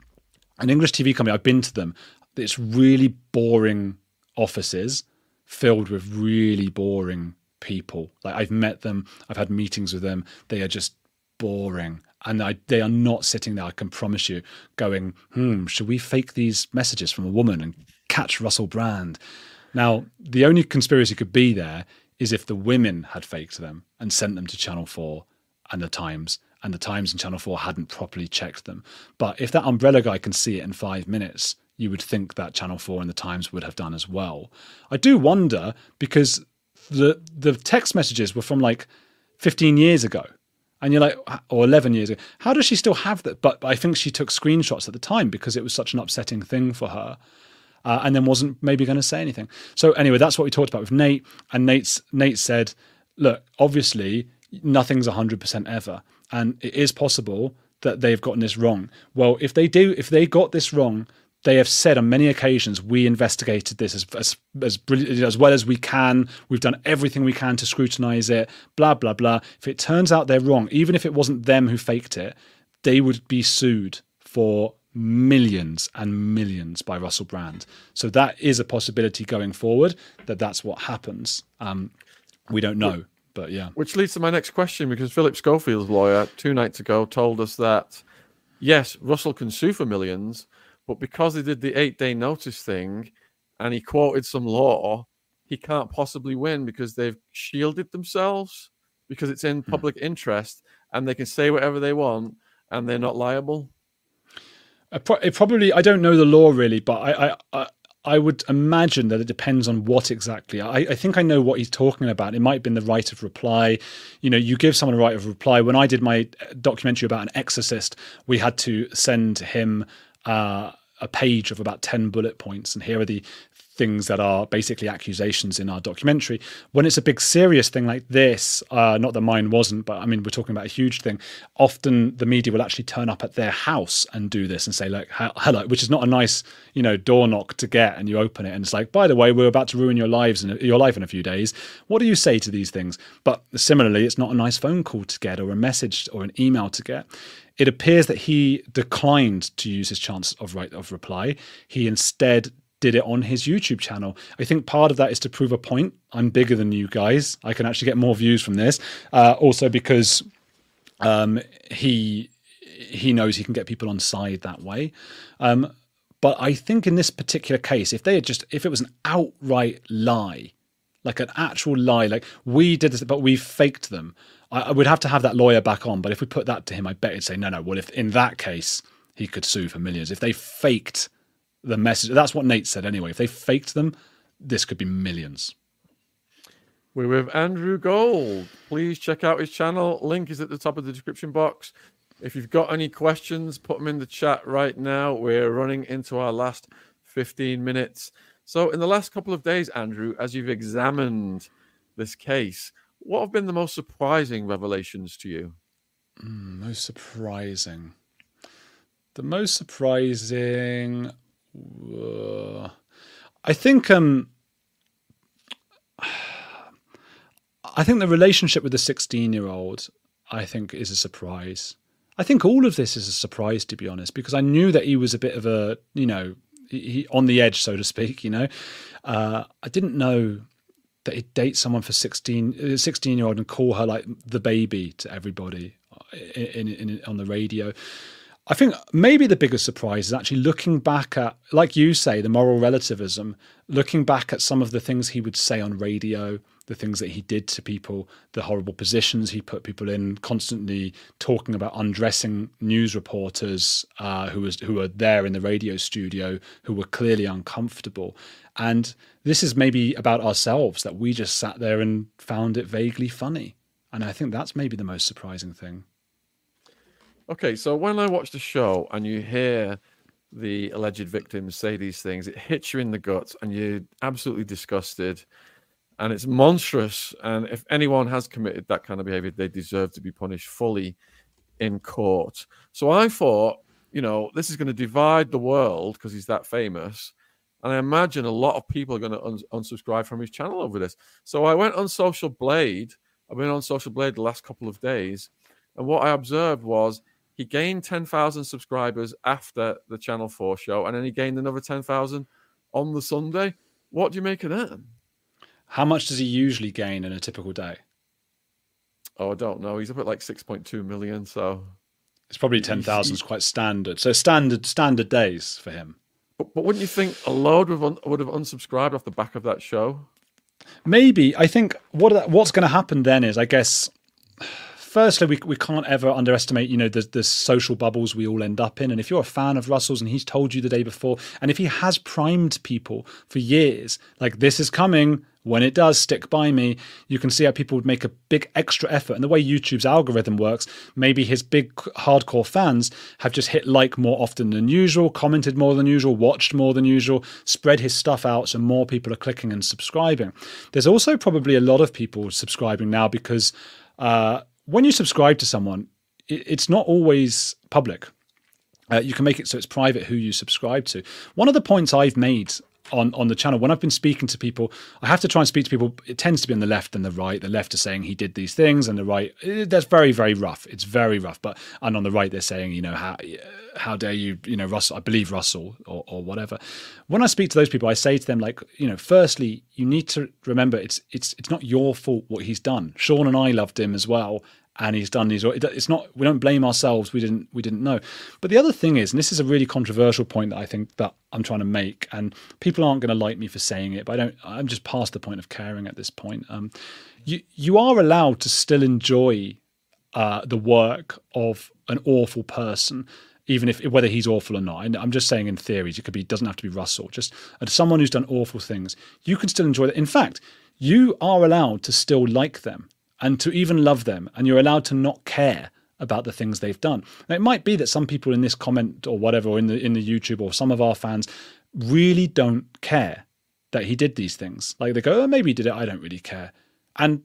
an English TV company, I've been to them. It's really boring offices filled with really boring people. Like I've met them, I've had meetings with them. They are just boring. And I, they are not sitting there, I can promise you, going, hmm, should we fake these messages from a woman and catch Russell Brand? Now, the only conspiracy could be there is if the women had faked them and sent them to Channel 4 and the Times, and the Times and Channel 4 hadn't properly checked them. But if that umbrella guy can see it in five minutes, you would think that Channel 4 and the Times would have done as well. I do wonder because the the text messages were from like 15 years ago. And you're like, or 11 years ago. How does she still have that? But I think she took screenshots at the time because it was such an upsetting thing for her. Uh, and then wasn't maybe going to say anything. So anyway, that's what we talked about with Nate. And Nate's Nate said, look, obviously nothing's 100% ever. And it is possible that they've gotten this wrong. Well, if they do, if they got this wrong, they have said on many occasions we investigated this as as as, as well as we can. We've done everything we can to scrutinize it. Blah blah blah. If it turns out they're wrong, even if it wasn't them who faked it, they would be sued for millions and millions by Russell Brand. So that is a possibility going forward. That that's what happens. Um, we don't know, but yeah. Which leads to my next question because Philip Schofield's lawyer two nights ago told us that yes, Russell can sue for millions but because he did the eight day notice thing and he quoted some law, he can't possibly win because they've shielded themselves because it's in hmm. public hmm. interest and they can say whatever they want and they're not liable. It probably, I don't know the law really, but I, I, I would imagine that it depends on what exactly. I, I, think I know what he's talking about. It might have been the right of reply. You know, you give someone a right of reply. When I did my documentary about an exorcist, we had to send him uh, a page of about 10 bullet points and here are the things that are basically accusations in our documentary. When it's a big serious thing like this, uh, not that mine wasn't, but I mean, we're talking about a huge thing. Often the media will actually turn up at their house and do this and say, "Look, hello," which is not a nice, you know, door knock to get. And you open it and it's like, "By the way, we're about to ruin your lives and your life in a few days. What do you say to these things?" But similarly, it's not a nice phone call to get or a message or an email to get. It appears that he declined to use his chance of right of reply. He instead did it on his YouTube channel. I think part of that is to prove a point. I'm bigger than you guys. I can actually get more views from this. Uh, also because um, he he knows he can get people on side that way. Um, but I think in this particular case, if they had just if it was an outright lie, like an actual lie, like we did this, but we faked them, I, I would have to have that lawyer back on. But if we put that to him, I bet he'd say, no, no. Well, if in that case he could sue for millions, if they faked the message, that's what Nate said anyway. If they faked them, this could be millions. We're with Andrew Gold. Please check out his channel. Link is at the top of the description box. If you've got any questions, put them in the chat right now. We're running into our last 15 minutes. So, in the last couple of days, Andrew, as you've examined this case, what have been the most surprising revelations to you? Mm, most surprising. The most surprising. Uh, I think. Um, I think the relationship with the 16 year old, I think, is a surprise. I think all of this is a surprise, to be honest, because I knew that he was a bit of a, you know, he, on the edge, so to speak. You know, uh, I didn't know that he'd date someone for 16, 16 year old and call her like the baby to everybody in, in, in, on the radio. I think maybe the biggest surprise is actually looking back at, like you say, the moral relativism, looking back at some of the things he would say on radio, the things that he did to people, the horrible positions he put people in, constantly talking about undressing news reporters uh, who was who were there in the radio studio who were clearly uncomfortable. And this is maybe about ourselves that we just sat there and found it vaguely funny. And I think that's maybe the most surprising thing. Okay, so when I watch the show and you hear the alleged victims say these things, it hits you in the gut and you're absolutely disgusted and it's monstrous. And if anyone has committed that kind of behavior, they deserve to be punished fully in court. So I thought, you know, this is going to divide the world because he's that famous. And I imagine a lot of people are going to un- unsubscribe from his channel over this. So I went on Social Blade. I've been on Social Blade the last couple of days. And what I observed was he gained 10,000 subscribers after the Channel 4 show, and then he gained another 10,000 on the Sunday. What do you make of that? How much does he usually gain in a typical day? Oh, I don't know. He's up at like 6.2 million, so it's probably 10,000 is quite standard. So standard standard days for him. But, but wouldn't you think a load would have, un- would have unsubscribed off the back of that show? Maybe. I think what what's going to happen then is, I guess, firstly, we, we can't ever underestimate, you know, the, the social bubbles we all end up in. And if you're a fan of Russell's and he's told you the day before, and if he has primed people for years, like this is coming, when it does stick by me, you can see how people would make a big extra effort. And the way YouTube's algorithm works, maybe his big hardcore fans have just hit like more often than usual, commented more than usual, watched more than usual, spread his stuff out so more people are clicking and subscribing. There's also probably a lot of people subscribing now because uh, when you subscribe to someone, it's not always public. Uh, you can make it so it's private who you subscribe to. One of the points I've made on on the channel when I've been speaking to people, I have to try and speak to people. It tends to be on the left and the right. The left are saying he did these things, and the right eh, that's very very rough. It's very rough. But and on the right they're saying you know how how dare you you know Russell I believe Russell or or whatever. When I speak to those people, I say to them like you know firstly you need to remember it's it's it's not your fault what he's done. Shaun and I loved him as well and he's done these. It's not. We don't blame ourselves. We didn't. We didn't know. But the other thing is, and this is a really controversial point that I think that I'm trying to make, and people aren't going to like me for saying it, but I don't. I'm just past the point of caring at this point. Um, you you are allowed to still enjoy uh, the work of an awful person. Even if whether he's awful or not, and I'm just saying in theories, it could be doesn't have to be Russell. Just someone who's done awful things, you can still enjoy that. In fact, you are allowed to still like them and to even love them, and you're allowed to not care about the things they've done. Now, it might be that some people in this comment or whatever, or in the in the YouTube, or some of our fans really don't care that he did these things. Like they go, oh, maybe he did it. I don't really care, and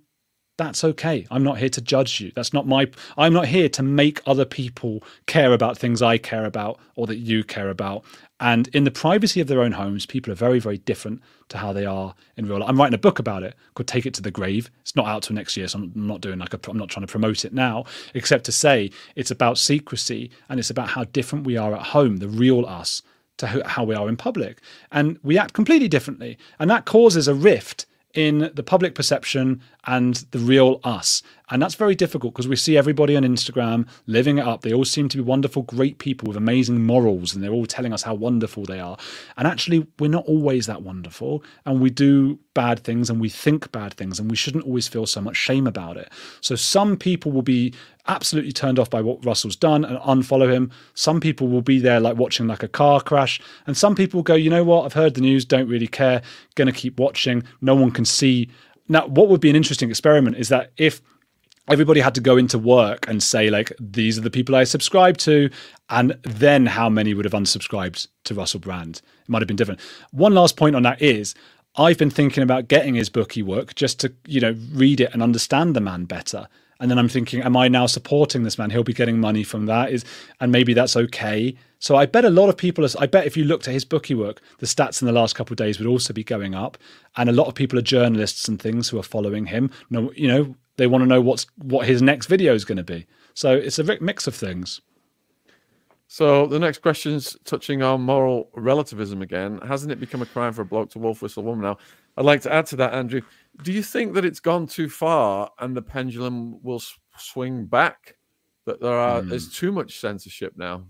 that's okay. I'm not here to judge you. That's not my. I'm not here to make other people care about things I care about or that you care about. And in the privacy of their own homes, people are very, very different to how they are in real life. I'm writing a book about it called Take It to the Grave. It's not out till next year, so I'm not doing like a, I'm not trying to promote it now, except to say it's about secrecy and it's about how different we are at home, the real us, to how we are in public. And we act completely differently. And that causes a rift in the public perception and the real us. And that's very difficult because we see everybody on Instagram living it up. They all seem to be wonderful, great people with amazing morals, and they're all telling us how wonderful they are. And actually, we're not always that wonderful. And we do bad things and we think bad things, and we shouldn't always feel so much shame about it. So, some people will be absolutely turned off by what Russell's done and unfollow him. Some people will be there like watching like a car crash. And some people go, you know what? I've heard the news, don't really care, to keep watching. No one can see. Now, what would be an interesting experiment is that if everybody had to go into work and say like these are the people i subscribe to and then how many would have unsubscribed to russell brand it might have been different one last point on that is i've been thinking about getting his Booky Wook just to you know read it and understand the man better and then I'm thinking, am I now supporting this man? He'll be getting money from that, is and maybe that's okay. So I bet a lot of people. I bet if you looked at his Booky Wook, the stats in the last couple of days would also be going up, and a lot of people are journalists and things who are following him. No, you know, they want to know what's what his next video is going to be. So it's a mix of things. So the next question is touching on moral relativism again. Hasn't it become a crime for a bloke to wolf whistle a woman now? I'd like to add to that, Andrew. Do you think that it's gone too far and the pendulum will swing back? That there are mm. there's too much censorship now.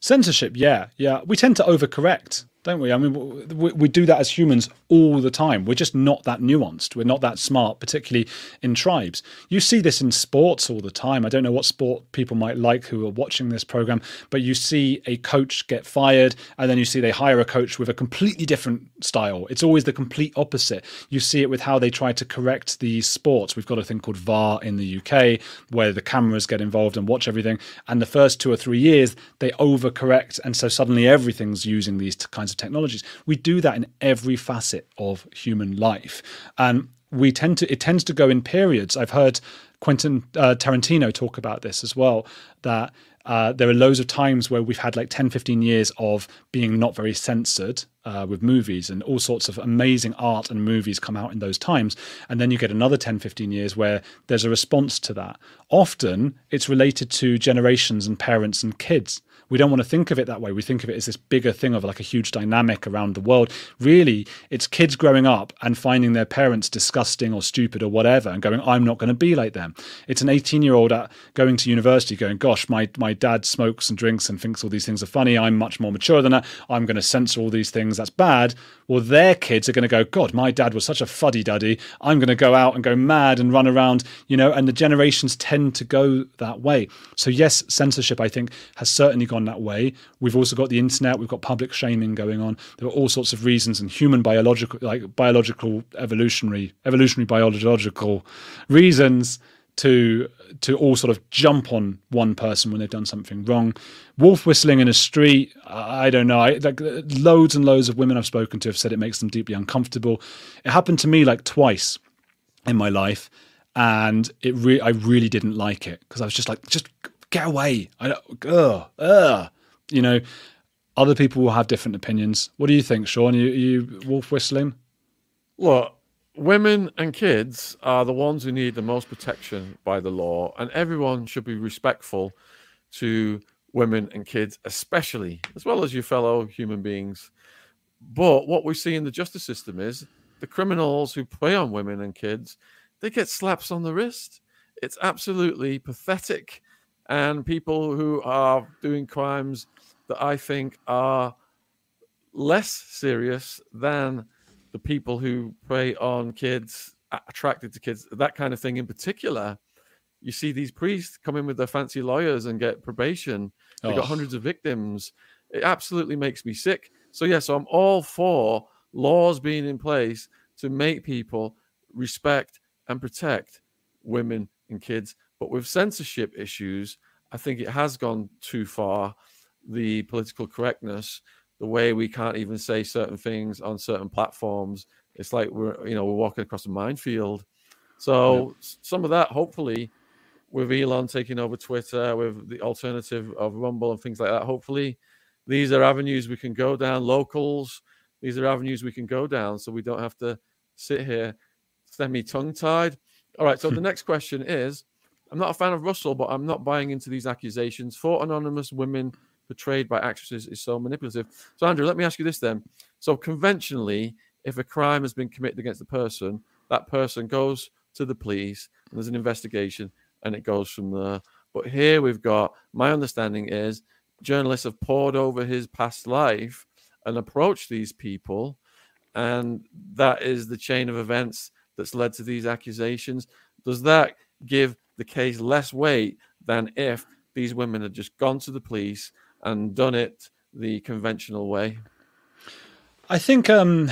Censorship, yeah, yeah. We tend to overcorrect don't we? I mean, we, we, do that as humans all the time. We're just not that nuanced. We're not that smart, particularly in tribes. You see this in sports all the time. I don't know what sport people might like who are watching this program, but you see a coach get fired, and then you see they hire a coach with a completely different style. It's always the complete opposite. You see it with how they try to correct the sports. We've got a thing called VAR in the UK where the cameras get involved and watch everything. And the first two or three years, they overcorrect. And so suddenly everything's using these kinds kinds of technologies. We do that in every facet of human life. And we tend to it tends to go in periods. I've heard Quentin uh, Tarantino talk about this as well that uh, there are loads of times where we've had like 10, 15 years of being not very censored uh, with movies and all sorts of amazing art and movies come out in those times. And then you get another 10, 15 years where there's a response to that. Often it's related to generations and parents and kids we don't want to think of it that way. We think of it as this bigger thing of like a huge dynamic around the world. Really, it's kids growing up and finding their parents disgusting or stupid or whatever and going, I'm not going to be like them. It's an 18 year old going to university going, Gosh, my, my dad smokes and drinks and thinks all these things are funny. I'm much more mature than that. I'm going to censor all these things. That's bad. Well, their kids are going to go, God, my dad was such a fuddy duddy. I'm going to go out and go mad and run around, you know, and the generations tend to go that way. So, yes, censorship, I think, has certainly gone that way. We've also got the internet, we've got public shaming going on. There are all sorts of reasons and human biological like biological evolutionary evolutionary biological reasons to to all sort of jump on one person when they've done something wrong. Wolf whistling in a street, I don't know. I, like loads and loads of women I've spoken to have said it makes them deeply uncomfortable. It happened to me like twice in my life, and it re- I really didn't like it because I was just like, just get away. I don't, ugh, ugh. You know, other people will have different opinions. What do you think, Shaun? You, you wolf whistling? Look, women and kids are the ones who need the most protection by the law, and everyone should be respectful to women and kids, especially, as well as your fellow human beings. But what we see in the justice system is the criminals who prey on women and kids, they get slaps on the wrist. It's absolutely pathetic and people who are doing crimes that I think are less serious than the people who prey on kids, attracted to kids, that kind of thing in particular. You see these priests come in with their fancy lawyers and get probation. They've oh. got hundreds of victims. It absolutely makes me sick. So, yeah, so I'm all for laws being in place to make people respect and protect women and kids. But with censorship issues, I think it has gone too far. The political correctness, the way we can't even say certain things on certain platforms. It's like we're you know we're walking across a minefield. So yeah. some of that, hopefully, with Elon taking over Twitter, with the alternative of Rumble and things like that, hopefully, these are avenues we can go down. Locals, these are avenues we can go down, so we don't have to sit here semi tongue tied. All right. So the *laughs* next question is I'm not a fan of Russell, but I'm not buying into these accusations. Four anonymous women portrayed by actresses is so manipulative. So, Andrew, let me ask you this then. So, conventionally, if a crime has been committed against a person, that person goes to the police and there's an investigation and it goes from there. But here we've got my understanding is journalists have poured over his past life and approached these people, and that is the chain of events that's led to these accusations. Does that give the case less weight than if these women had just gone to the police and done it the conventional way? I think um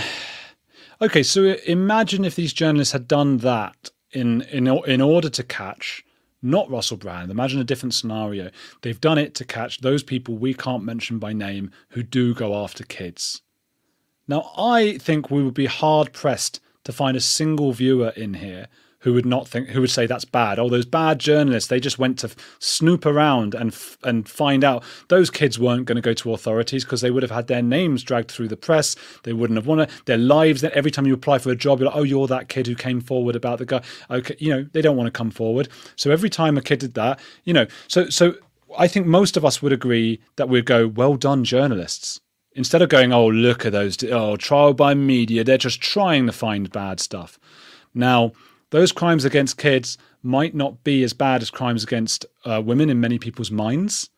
okay, so imagine if these journalists had done that in in in order to catch not Russell Brand. Imagine a different scenario. They've done it to catch those people we can't mention by name who do go after kids. Now, I think we would be hard pressed to find a single viewer in here who would not think who would say that's bad. Oh, those bad journalists, they just went to snoop around and and find out those kids weren't going to go to authorities because they would have had their names dragged through the press. They wouldn't have wanted their lives. That every time you apply for a job, you're like, oh, you're that kid who came forward about the guy. Okay, you know they don't want to come forward. So every time a kid did that, you know, so so I think most of us would agree that we'd go, well done, journalists instead of going, oh, look at those, oh, trial by media, they're just trying to find bad stuff. Now, those crimes against kids might not be as bad as crimes against uh, women in many people's minds,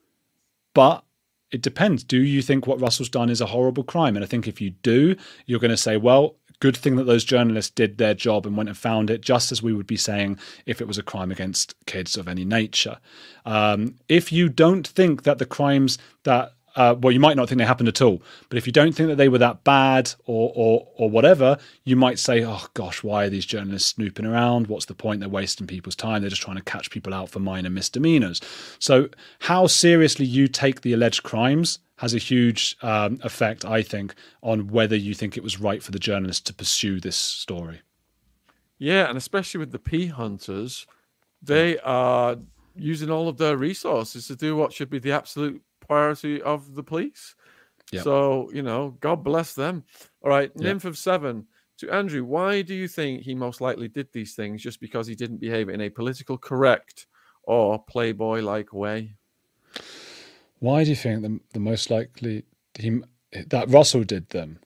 but it depends. Do you think what Russell's done is a horrible crime? And I think if you do, you're going to say, well, good thing that those journalists did their job and went and found it, just as we would be saying if it was a crime against kids of any nature. Um, if you don't think that the crimes that uh, well, you might not think they happened at all, but if you don't think that they were that bad or, or or whatever, you might say, "Oh gosh, why are these journalists snooping around? What's the point? They're wasting people's time. They're just trying to catch people out for minor misdemeanors." So, how seriously you take the alleged crimes has a huge um, effect, I think, on whether you think it was right for the journalists to pursue this story. Yeah, and especially with the P hunters, they are using all of their resources to do what should be the absolute priority of the police. Yep. So, you know, God bless them. All right, yep. nymph of seven. To Andrew, why do you think he most likely did these things just because he didn't behave in a political correct or playboy like way? Why do you think the, the most likely he, that Russell did them?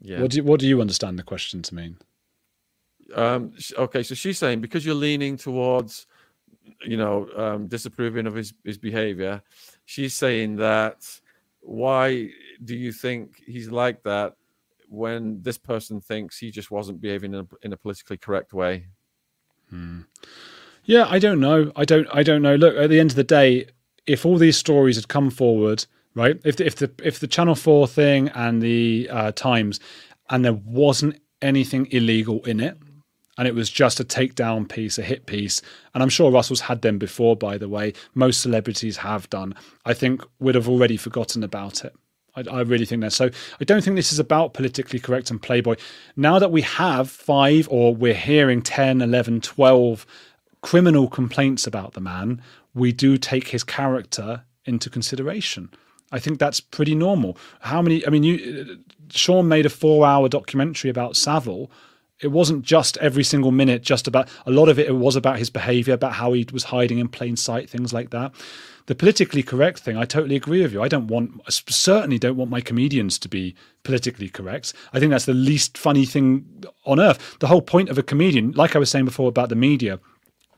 Yeah. What do you, what do you understand the question to mean? Um, okay, so she's saying because you're leaning towards, you know, um, disapproving of his his behavior, she's saying that why do you think he's like that when this person thinks he just wasn't behaving in a, in a politically correct way? Hmm. Yeah, I don't know. I don't. I don't know. Look, at the end of the day, if all these stories had come forward, right? If the, if the if the Channel Four thing and the uh, Times, and there wasn't anything illegal in it, and it was just a takedown piece, a hit piece. And I'm sure Russell's had them before, by the way. Most celebrities have done. I think we'd have already forgotten about it. I, I, really think that. So I don't think this is about politically correct and Playboy. Now that we have five, or we're hearing 10, 11, 12 criminal complaints about the man, we do take his character into consideration. I think that's pretty normal. How many? I mean, you, uh, Shaun made a four-hour documentary about Savile it wasn't just every single minute just about a lot of it, it was about his behavior about how he was hiding in plain sight things like that. The politically correct thing i totally agree with you. I don't want I certainly don't want my comedians to be politically correct. I think that's the least funny thing on earth. The whole point of a comedian like i was saying before about the media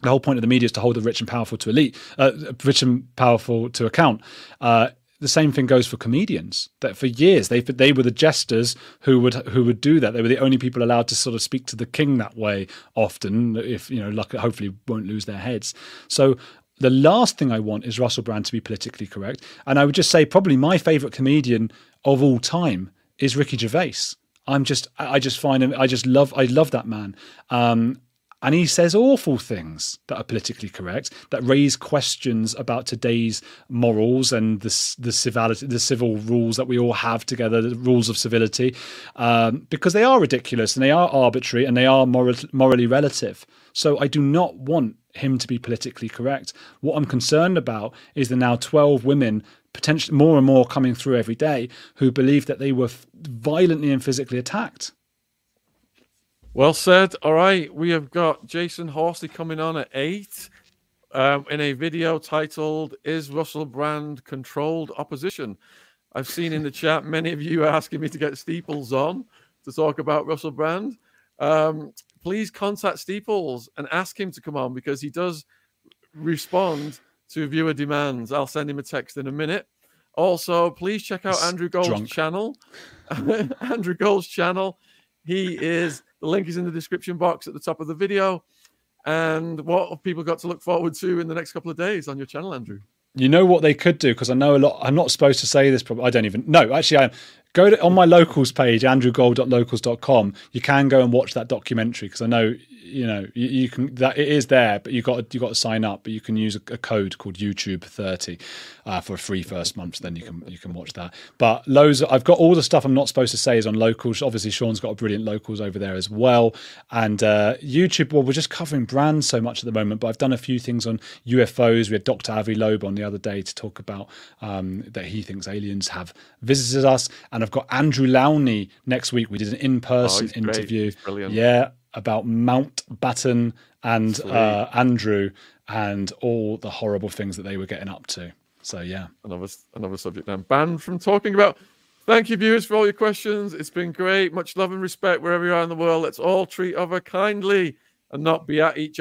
the whole point of the media is to hold the rich and powerful to elite, uh, rich and powerful to account. Uh, the same thing goes for comedians. That for years they they were the jesters who would who would do that. They were the only people allowed to sort of speak to the king that way. Often, if you know, luck, hopefully, won't lose their heads. So the last thing I want is Russell Brand to be politically correct. And I would just say probably my favorite comedian of all time is Ricky Gervais. I'm just I just find him I just love I love that man. Um, and he says awful things that are politically correct, that raise questions about today's morals and the, the civility, the civil rules that we all have together, the rules of civility, um, because they are ridiculous and they are arbitrary and they are moral, morally relative. So I do not want him to be politically correct. What I'm concerned about is the now 12 women potentially more and more coming through every day who believe that they were violently and physically attacked well said. All right, we have got Jasun Horsley coming on at eight. um, in a video titled "Is Russell Brand Controlled Opposition?" I've seen in the chat many of you asking me to get Steeples on to talk about Russell Brand. Um, please contact Steeples and ask him to come on because he does respond to viewer demands. I'll send him a text in a minute. Also, please check out Andrew Gold's drunk. channel. *laughs* Andrew Gold's channel. He is the link is in the description box at the top of the video. And what have people got to look forward to in the next couple of days on your channel, Andrew? You know what they could do because I know a lot. I'm not supposed to say this. Probably I don't even. No, actually, I am. Go to on my locals page, andrewgold.locals.com. You can go and watch that documentary because I know you know you, you, can that it is there, but you got you got to sign up. But you can use a, a code called YouTube thirty uh, for a free first month. Then you can you can watch that. But loads. I've got all the stuff I'm not supposed to say is on locals. Obviously, Shaun's got a brilliant locals over there as well. And uh, YouTube. Well, we're just covering brands so much at the moment. But I've done a few things on UFOs. We had Dr. Avi Loeb on the other day to talk about um, that he thinks aliens have visited us. And I've got Andrew Lownie next week. We did an in-person Oh, interview. Brilliant. Yeah, about Mountbatten and uh, Andrew and all the horrible things that they were getting up to. So yeah, another another subject I'm banned from talking about. Thank you, viewers, for all your questions. It's been great. Much love and respect wherever you are in the world. Let's all treat other kindly and not be at each other.